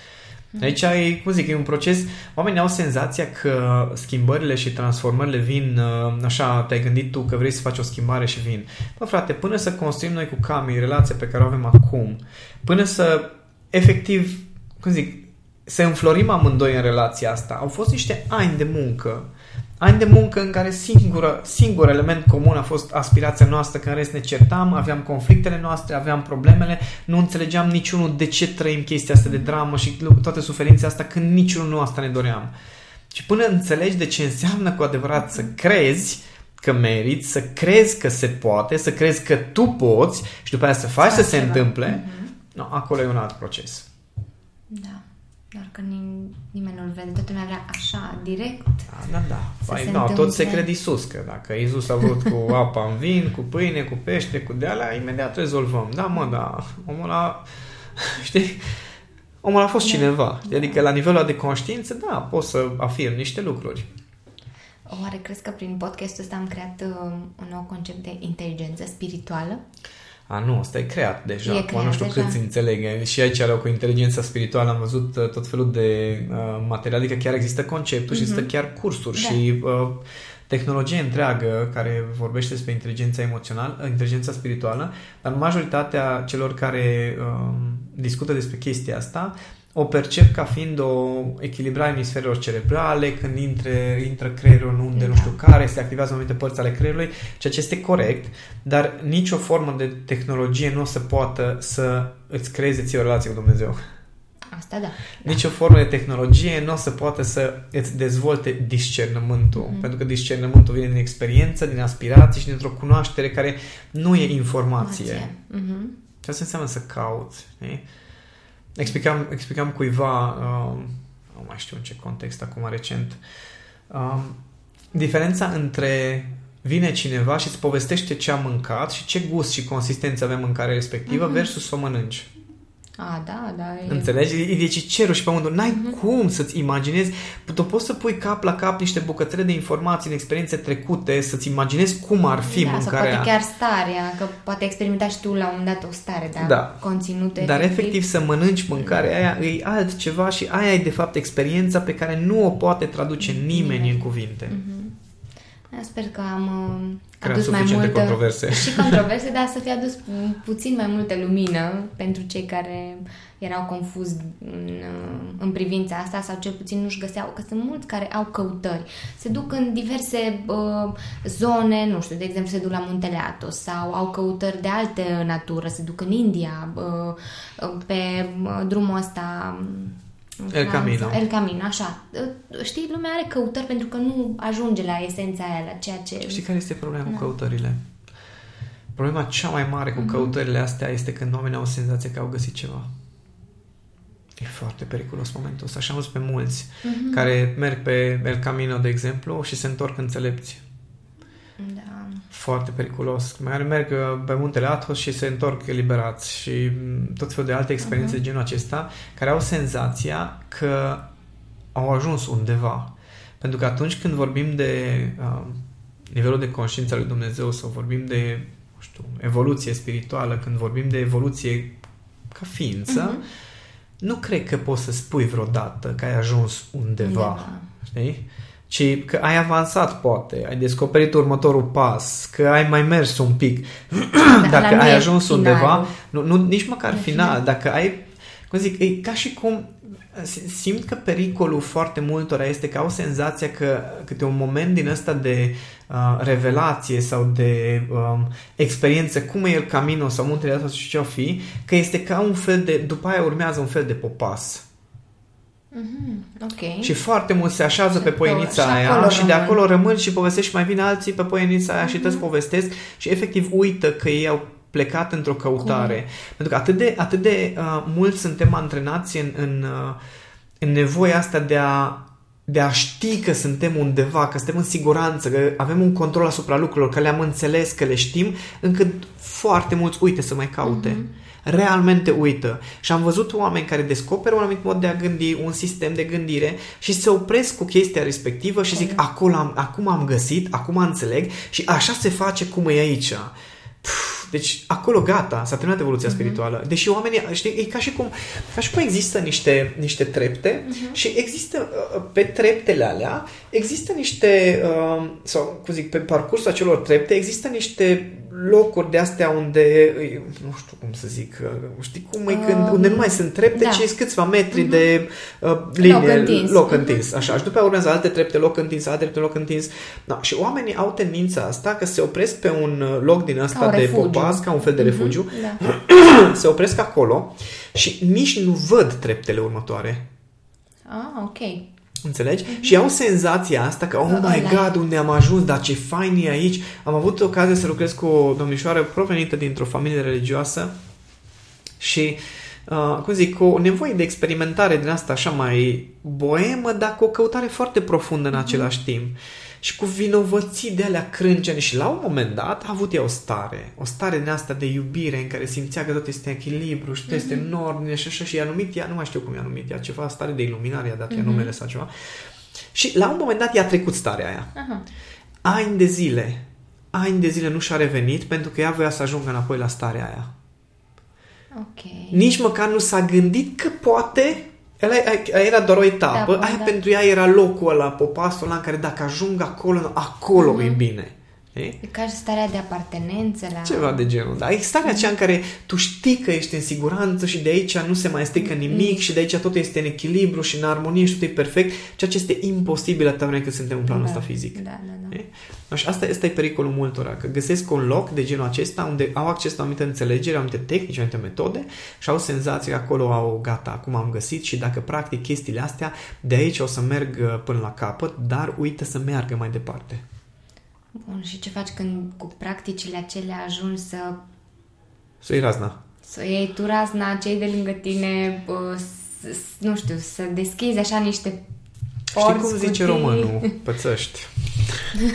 [SPEAKER 2] Aici e, cum zic, e un proces, oamenii au senzația că schimbările și transformările vin, uh, așa, te-ai gândit tu că vrei să faci o schimbare și vin. Bă, frate, până să construim noi cu Cami relația pe care o avem acum, până să, efectiv, cum zic, să înflorim amândoi în relația asta, au fost niște ani de muncă ani de muncă în care singură, singur element comun a fost aspirația noastră, că în rest ne certam, aveam conflictele noastre, aveam problemele, nu înțelegeam niciunul de ce trăim chestia asta de dramă și toate suferințele astea când niciunul nu asta ne doream. Și până înțelegi de ce înseamnă cu adevărat să crezi că meriți, să crezi că se poate, să crezi că tu poți și după aia să faci să se întâmple, mm-hmm. no, acolo e un alt proces.
[SPEAKER 1] Da. Doar că nim- nimeni nu-l vede, toată lumea vrea așa, direct.
[SPEAKER 2] Da, da, da. Păi, no, tot se crede Iisus, că dacă Iisus a vrut cu apa în vin, cu pâine, cu pește, cu dealea, imediat rezolvăm. Da, mă, da, omul a, știi, omul a fost da. cineva. Da. Adică la nivelul de conștiință, da, poți să afirm niște lucruri.
[SPEAKER 1] Oare crezi că prin podcastul ăsta am creat uh, un nou concept de inteligență spirituală?
[SPEAKER 2] A, nu, ăsta e creat deja.
[SPEAKER 1] E creat
[SPEAKER 2] nu știu
[SPEAKER 1] deja.
[SPEAKER 2] cât înțeleg. Și aici are cu inteligența spirituală am văzut uh, tot felul de uh, materiale, adică chiar există conceptul mm-hmm. și există mhm. chiar cursuri da. și uh, tehnologie întreagă care vorbește despre inteligența emoțională, uh, inteligența spirituală, dar majoritatea celor care uh, discută despre chestia asta o percep ca fiind o echilibrare a emisferelor cerebrale, când intre, intră creierul în unde nu știu care, se activează anumite părți ale creierului, ceea ce este corect, dar nicio formă de tehnologie nu o să poată să îți creeze ție o relație cu Dumnezeu.
[SPEAKER 1] Asta da.
[SPEAKER 2] Nici o formă de tehnologie nu o să poată să îți dezvolte discernământul. Mm. Pentru că discernământul vine din experiență, din aspirații și dintr-o cunoaștere care nu e informație. Mm-hmm. Ce asta înseamnă să cauți. Știi? Explicam, explicam cuiva, uh, nu mai știu în ce context, acum recent, uh, diferența între vine cineva și îți povestește ce a mâncat și ce gust și consistență avea mâncarea respectivă mm-hmm. versus o mănânci.
[SPEAKER 1] A, da, da. E...
[SPEAKER 2] Înțelegi? Deci cerul și pământul. N-ai uh-huh. cum să-ți imaginezi. Tu poți să pui cap la cap niște bucățele de informații în experiențe trecute, să-ți imaginezi cum ar fi
[SPEAKER 1] da,
[SPEAKER 2] mâncarea.
[SPEAKER 1] Sau poate chiar starea, că poate experimenta și tu la un moment dat o stare, da?
[SPEAKER 2] da.
[SPEAKER 1] Conținute.
[SPEAKER 2] Dar efectiv, efectiv să mănânci mâncarea aia e altceva și aia e de fapt experiența pe care nu o poate traduce nimeni, nimeni. în cuvinte. Uh-huh.
[SPEAKER 1] Sper că am uh,
[SPEAKER 2] Creat
[SPEAKER 1] adus mai
[SPEAKER 2] suficiente
[SPEAKER 1] multă...
[SPEAKER 2] controverse.
[SPEAKER 1] Și controverse, dar să fie adus puțin mai multă lumină pentru cei care erau confuzi în, uh, în privința asta sau cel puțin nu-și găseau, că sunt mulți care au căutări. Se duc în diverse uh, zone, nu știu, de exemplu se duc la Muntele Atos sau au căutări de alte natură, se duc în India, uh, uh pe uh, drumul ăsta
[SPEAKER 2] El Camino.
[SPEAKER 1] El Camino, așa. Știi, lumea are căutări pentru că nu ajunge la esența aia, la ceea ce...
[SPEAKER 2] Știi care este problema
[SPEAKER 1] Da.
[SPEAKER 2] cu căutările? Problema cea mai mare cu
[SPEAKER 1] Mhm.
[SPEAKER 2] căutările astea este când oamenii au senzația că au găsit ceva. E foarte periculos momentul ăsta și am văzut pe mulți
[SPEAKER 1] Mhm.
[SPEAKER 2] care merg pe El Camino, de exemplu, și se întorc înțelepți.
[SPEAKER 1] Da.
[SPEAKER 2] Foarte periculos. Mai merg uh, pe muntele Athos și se întorc eliberați și mm, tot felul de alte experiențe
[SPEAKER 1] Mhm.
[SPEAKER 2] de genul acesta care au senzația că au ajuns undeva. Pentru că atunci când vorbim de uh, nivelul de conștiință al lui Dumnezeu sau vorbim de, nu știu, evoluție spirituală, când vorbim de evoluție ca ființă,
[SPEAKER 1] Mhm.
[SPEAKER 2] nu cred că poți să spui vreodată că ai ajuns undeva.
[SPEAKER 1] Undeva.
[SPEAKER 2] Știi? Ci că ai avansat, poate, ai descoperit următorul pas, că ai mai mers un pic.
[SPEAKER 1] Dar
[SPEAKER 2] dacă
[SPEAKER 1] ăla nu
[SPEAKER 2] ai
[SPEAKER 1] e
[SPEAKER 2] ajuns
[SPEAKER 1] finalul.
[SPEAKER 2] undeva, nu, nu, nici măcar
[SPEAKER 1] Nu e
[SPEAKER 2] final,
[SPEAKER 1] final.
[SPEAKER 2] dacă ai, cum zic, e ca și cum simt că pericolul foarte multora este că au senzația că câte un moment din ăsta de uh, revelație sau de um, experiență, cum e el Camino sau muntele ăsta și ce-o fi, că este ca un fel de, după aia urmează un fel de popas.
[SPEAKER 1] Mhm, Ok.
[SPEAKER 2] Și foarte mult se așează
[SPEAKER 1] Și
[SPEAKER 2] pe
[SPEAKER 1] acolo-
[SPEAKER 2] poienița
[SPEAKER 1] și
[SPEAKER 2] aia
[SPEAKER 1] acolo
[SPEAKER 2] și de
[SPEAKER 1] rămân.
[SPEAKER 2] acolo rămân și povestești și mai vin alții pe poienița aia și
[SPEAKER 1] Mhm.
[SPEAKER 2] te povestesc și efectiv uită că ei au plecat într-o căutare. Pentru că atât de, atât de uh, mult suntem antrenați în, în, uh, în nevoia asta de a de a ști că suntem undeva, că suntem în siguranță, că avem un control asupra lucrurilor, că le-am înțeles, că le știm, încât foarte mulți uite să mai caute.
[SPEAKER 1] Mhm.
[SPEAKER 2] Realmente uită. Și am văzut oameni care descoperă un anumit mod de a gândi, un sistem de gândire și se opresc cu chestia respectivă și zic, acolo am, acum am găsit, acum înțeleg și așa se face cum e aici. Puf, Deci acolo gata, s-a terminat evoluția
[SPEAKER 1] Mhm.
[SPEAKER 2] spirituală. Deși oamenii, știi, e ca și cum, ca și cum există niște, niște trepte
[SPEAKER 1] Mhm.
[SPEAKER 2] și există uh, pe treptele alea, există niște, uh, sau cum zic, pe parcursul acelor trepte, există niște locuri de astea unde, e, nu știu cum să zic, uh, știi cum e când,
[SPEAKER 1] Um,
[SPEAKER 2] unde nu mai sunt trepte,
[SPEAKER 1] da.
[SPEAKER 2] ci sunt câțiva metri de uh, linie,
[SPEAKER 1] întins.
[SPEAKER 2] loc
[SPEAKER 1] Mhm.
[SPEAKER 2] întins, așa. Și după aia urmează alte trepte, loc întins, alte trepte, loc întins. Da, și oamenii au tendința asta că se opresc pe un uh, loc din
[SPEAKER 1] Ca
[SPEAKER 2] ăsta
[SPEAKER 1] un
[SPEAKER 2] de
[SPEAKER 1] refugiu.
[SPEAKER 2] popas, ca un fel de refugiu,
[SPEAKER 1] Da.
[SPEAKER 2] se opresc acolo și nici nu văd treptele următoare.
[SPEAKER 1] Ah, ok.
[SPEAKER 2] Înțelegi? Și au senzația asta că, oh
[SPEAKER 1] Că
[SPEAKER 2] my
[SPEAKER 1] ăla-
[SPEAKER 2] god, unde am ajuns, dar ce fain e aici. Am avut ocazia să lucrez cu o domnișoară provenită dintr-o familie religioasă și, uh, cum zic, cu o nevoie de experimentare din asta așa mai boemă, dar cu o căutare foarte profundă în același timp. Și cu vinovății de alea crâncene și la un moment dat a avut ea o stare, o stare din asta de iubire în care simțea că tot este în echilibru și tot este în ordine și așa și i-a numit ea, nu mai știu cum i-a numit ea, ceva stare de iluminare, i-a dat ea numele sau ceva. Și la un moment dat i-a trecut starea aia.
[SPEAKER 1] Aha.
[SPEAKER 2] Ani de zile, ani de zile nu și-a revenit pentru că ea voia să ajungă înapoi la starea aia.
[SPEAKER 1] Ok.
[SPEAKER 2] Nici măcar nu s-a gândit că poate Ăla aia era doar o etapă,
[SPEAKER 1] Etapă,
[SPEAKER 2] aia
[SPEAKER 1] da.
[SPEAKER 2] pentru ea era locul ăla, popasul ăla în care dacă ajung acolo, acolo
[SPEAKER 1] Mhm.
[SPEAKER 2] e bine. Știi?
[SPEAKER 1] E ca și starea de apartenență la...
[SPEAKER 2] Ceva de genul, da. E starea aceea în care tu știi că ești în siguranță și de aici nu se mai strică nimic și de aici totul este în echilibru și în armonie și totul e perfect, ceea ce este imposibil atâta vreme cât suntem în planul
[SPEAKER 1] da.
[SPEAKER 2] ăsta fizic.
[SPEAKER 1] Da, da, da.
[SPEAKER 2] E? Și asta este pericolul multora, că găsesc un loc de genul acesta unde au acces la anumite înțelegeri, anumite tehnici, anumite metode și au senzația că acolo au gata, acum am găsit și dacă practic chestiile astea, de aici o să merg uh, până la capăt, dar uită să meargă mai departe.
[SPEAKER 1] Bun, și ce faci când cu practicile acelea ajungi să,
[SPEAKER 2] Să iei razna.
[SPEAKER 1] să iei tu razna cei de lângă tine, bă, s- s- nu știu, să deschizi așa niște
[SPEAKER 2] Știi
[SPEAKER 1] porți,
[SPEAKER 2] cum zice
[SPEAKER 1] cutii?
[SPEAKER 2] românul? Pățăști.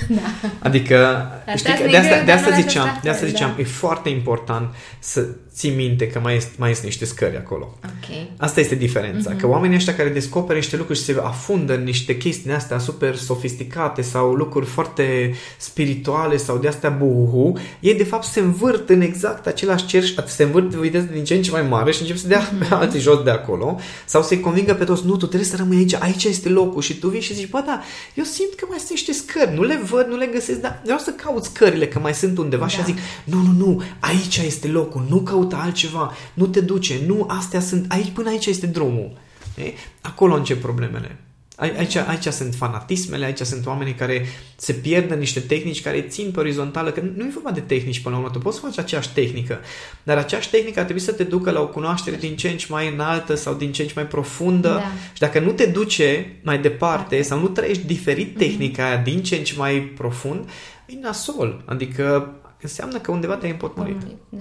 [SPEAKER 1] da.
[SPEAKER 2] Adică,
[SPEAKER 1] Asta
[SPEAKER 2] știi, că
[SPEAKER 1] ne
[SPEAKER 2] de asta,
[SPEAKER 1] greu,
[SPEAKER 2] de
[SPEAKER 1] dar
[SPEAKER 2] asta
[SPEAKER 1] nu
[SPEAKER 2] ziceam,
[SPEAKER 1] așa
[SPEAKER 2] de asta
[SPEAKER 1] fel,
[SPEAKER 2] ziceam,
[SPEAKER 1] da.
[SPEAKER 2] e foarte important să ții minte că mai, este, mai sunt niște scări acolo.
[SPEAKER 1] Ok.
[SPEAKER 2] Asta este diferența,
[SPEAKER 1] Mhm.
[SPEAKER 2] mm-hmm. că oamenii ăștia care descoperă niște lucruri și se afundă în niște chestii din astea super sofisticate sau lucruri foarte spirituale sau de astea buhu, ei de fapt se învârt în exact același cer și se învârt de viteză din ce în ce mai mare și încep să dea
[SPEAKER 1] Mhm.
[SPEAKER 2] pe alții jos de acolo sau să-i convingă pe toți, nu, tu trebuie să rămâi aici, aici este locul și tu vii și zici, bă, da, eu simt că mai sunt niște scări, nu le văd, nu le găsesc, dar vreau să caut scările, că mai sunt undeva da. și
[SPEAKER 1] Da.
[SPEAKER 2] zic, nu, nu, nu, aici este locul, nu caută altceva, nu te duce, nu, astea sunt, aici până aici este drumul. E? Acolo încep problemele. Ai- Aici, aici sunt fanatismele, aici sunt oamenii care se pierd în niște tehnici care țin pe orizontală, că nu e vorba de tehnici până la urmă, tu poți să faci aceeași tehnică, dar aceeași tehnică ar trebui să te ducă la o cunoaștere din ce în ce mai înaltă sau din ce în ce mai profundă
[SPEAKER 1] Da.
[SPEAKER 2] și dacă nu te duce mai departe
[SPEAKER 1] Foarte.
[SPEAKER 2] sau nu trăiești diferit tehnica aia din ce în ce mai profund, e nasol. Adică înseamnă că undeva te-ai împotmolit.
[SPEAKER 1] Da.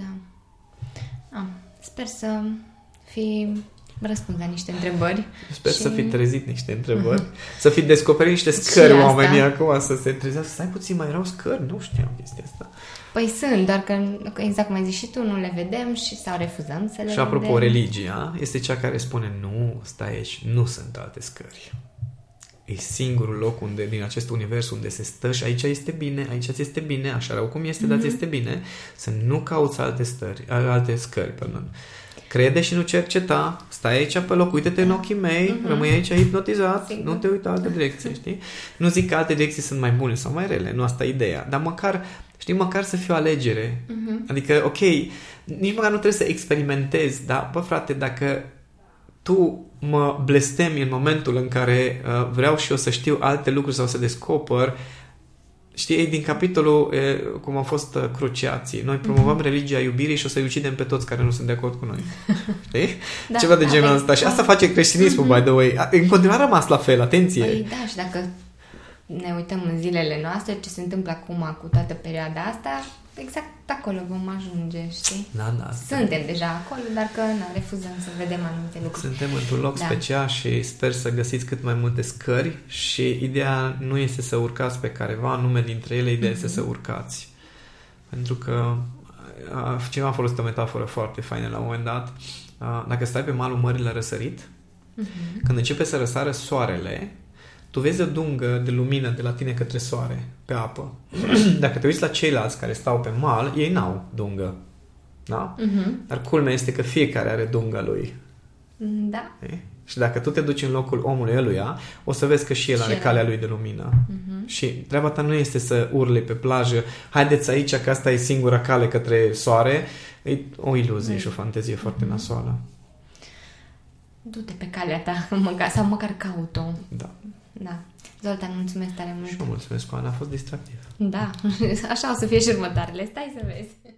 [SPEAKER 1] Am. Sper să fi răspuns la niște întrebări.
[SPEAKER 2] Sper
[SPEAKER 1] Și-
[SPEAKER 2] să fi trezit niște întrebări, să fi descoperit niște scări
[SPEAKER 1] asta.
[SPEAKER 2] oamenii acum, să se trezească. Stai puțin, mai erau scări? Nu știam chestia asta.
[SPEAKER 1] Păi sunt, doar că, că exact cum ai zis și tu, nu le vedem și sau refuzăm să le
[SPEAKER 2] Și apropo,
[SPEAKER 1] vedem.
[SPEAKER 2] religia este cea care spune nu, stai aici, nu sunt alte scări. E singurul loc unde, din acest univers unde se stă și aici este bine, aici ți este bine, așa rău cum este, mm-hmm. dar ți este bine, să nu cauți alte, stări, alte scări. Pardon. Crede și nu cerceta, stai aici pe loc, uite-te în ochii mei, mm-hmm. rămâi aici hipnotizat,
[SPEAKER 1] Sigur.
[SPEAKER 2] nu te uita alte direcții, știi? Nu zic că alte direcții sunt mai bune sau mai rele, nu asta e ideea, dar măcar, știi, măcar să fie o alegere. Mm-hmm. Adică, ok, nici măcar nu trebuie să experimentezi, dar, bă, frate, dacă tu mă blestemi în momentul în care uh, vreau și eu să știu alte lucruri sau să descoper, știi, e din capitolul e, cum au fost uh, cruciații. Noi promovăm mm-hmm. religia iubirii și o să-i ucidem pe toți care nu sunt de acord cu noi. Știi?
[SPEAKER 1] Da,
[SPEAKER 2] Ceva de
[SPEAKER 1] da,
[SPEAKER 2] genul
[SPEAKER 1] da,
[SPEAKER 2] ăsta. Și
[SPEAKER 1] da.
[SPEAKER 2] asta face creștinismul, mm-hmm. by the way. A- În continuare a rămas la fel, atenție.
[SPEAKER 1] Păi da, și dacă ne uităm în zilele noastre, ce se întâmplă acum cu toată perioada asta, exact acolo vom ajunge, știi?
[SPEAKER 2] Da, da.
[SPEAKER 1] Suntem deja acolo, dar că na, refuzăm să vedem anumite lucruri.
[SPEAKER 2] Suntem într-un loc
[SPEAKER 1] Da.
[SPEAKER 2] special și sper să găsiți cât mai multe scări și ideea nu este să urcați pe careva, nume dintre ele, ideea este să urcați. Pentru că a, cineva a folosit o metaforă foarte faină la un moment dat. A, Dacă stai pe malul mării la răsărit,
[SPEAKER 1] Mhm.
[SPEAKER 2] când începe să răsară soarele, tu vezi o dungă de lumină de la tine către soare, pe apă. Dacă te uiți la ceilalți care stau pe mal, ei n-au dungă. Da?
[SPEAKER 1] Mhm.
[SPEAKER 2] Dar culmea este că fiecare are dunga lui.
[SPEAKER 1] Da.
[SPEAKER 2] E? Și dacă tu te duci în locul omului eluia, o să vezi că și el
[SPEAKER 1] Și
[SPEAKER 2] are
[SPEAKER 1] el.
[SPEAKER 2] calea lui de lumină.
[SPEAKER 1] Mhm.
[SPEAKER 2] Și treaba ta nu este să urle pe plajă, haideți aici că asta e singura cale către soare. E o iluzie și o fantezie foarte nasoală.
[SPEAKER 1] Du-te pe calea ta, măcar, sau măcar caut-o.
[SPEAKER 2] Da.
[SPEAKER 1] Da. Zoltan, mulțumesc tare mult.
[SPEAKER 2] Și vă mulțumesc, Ana, a fost distractiv.
[SPEAKER 1] Da, așa o să fie și următoarele. Stai să vezi.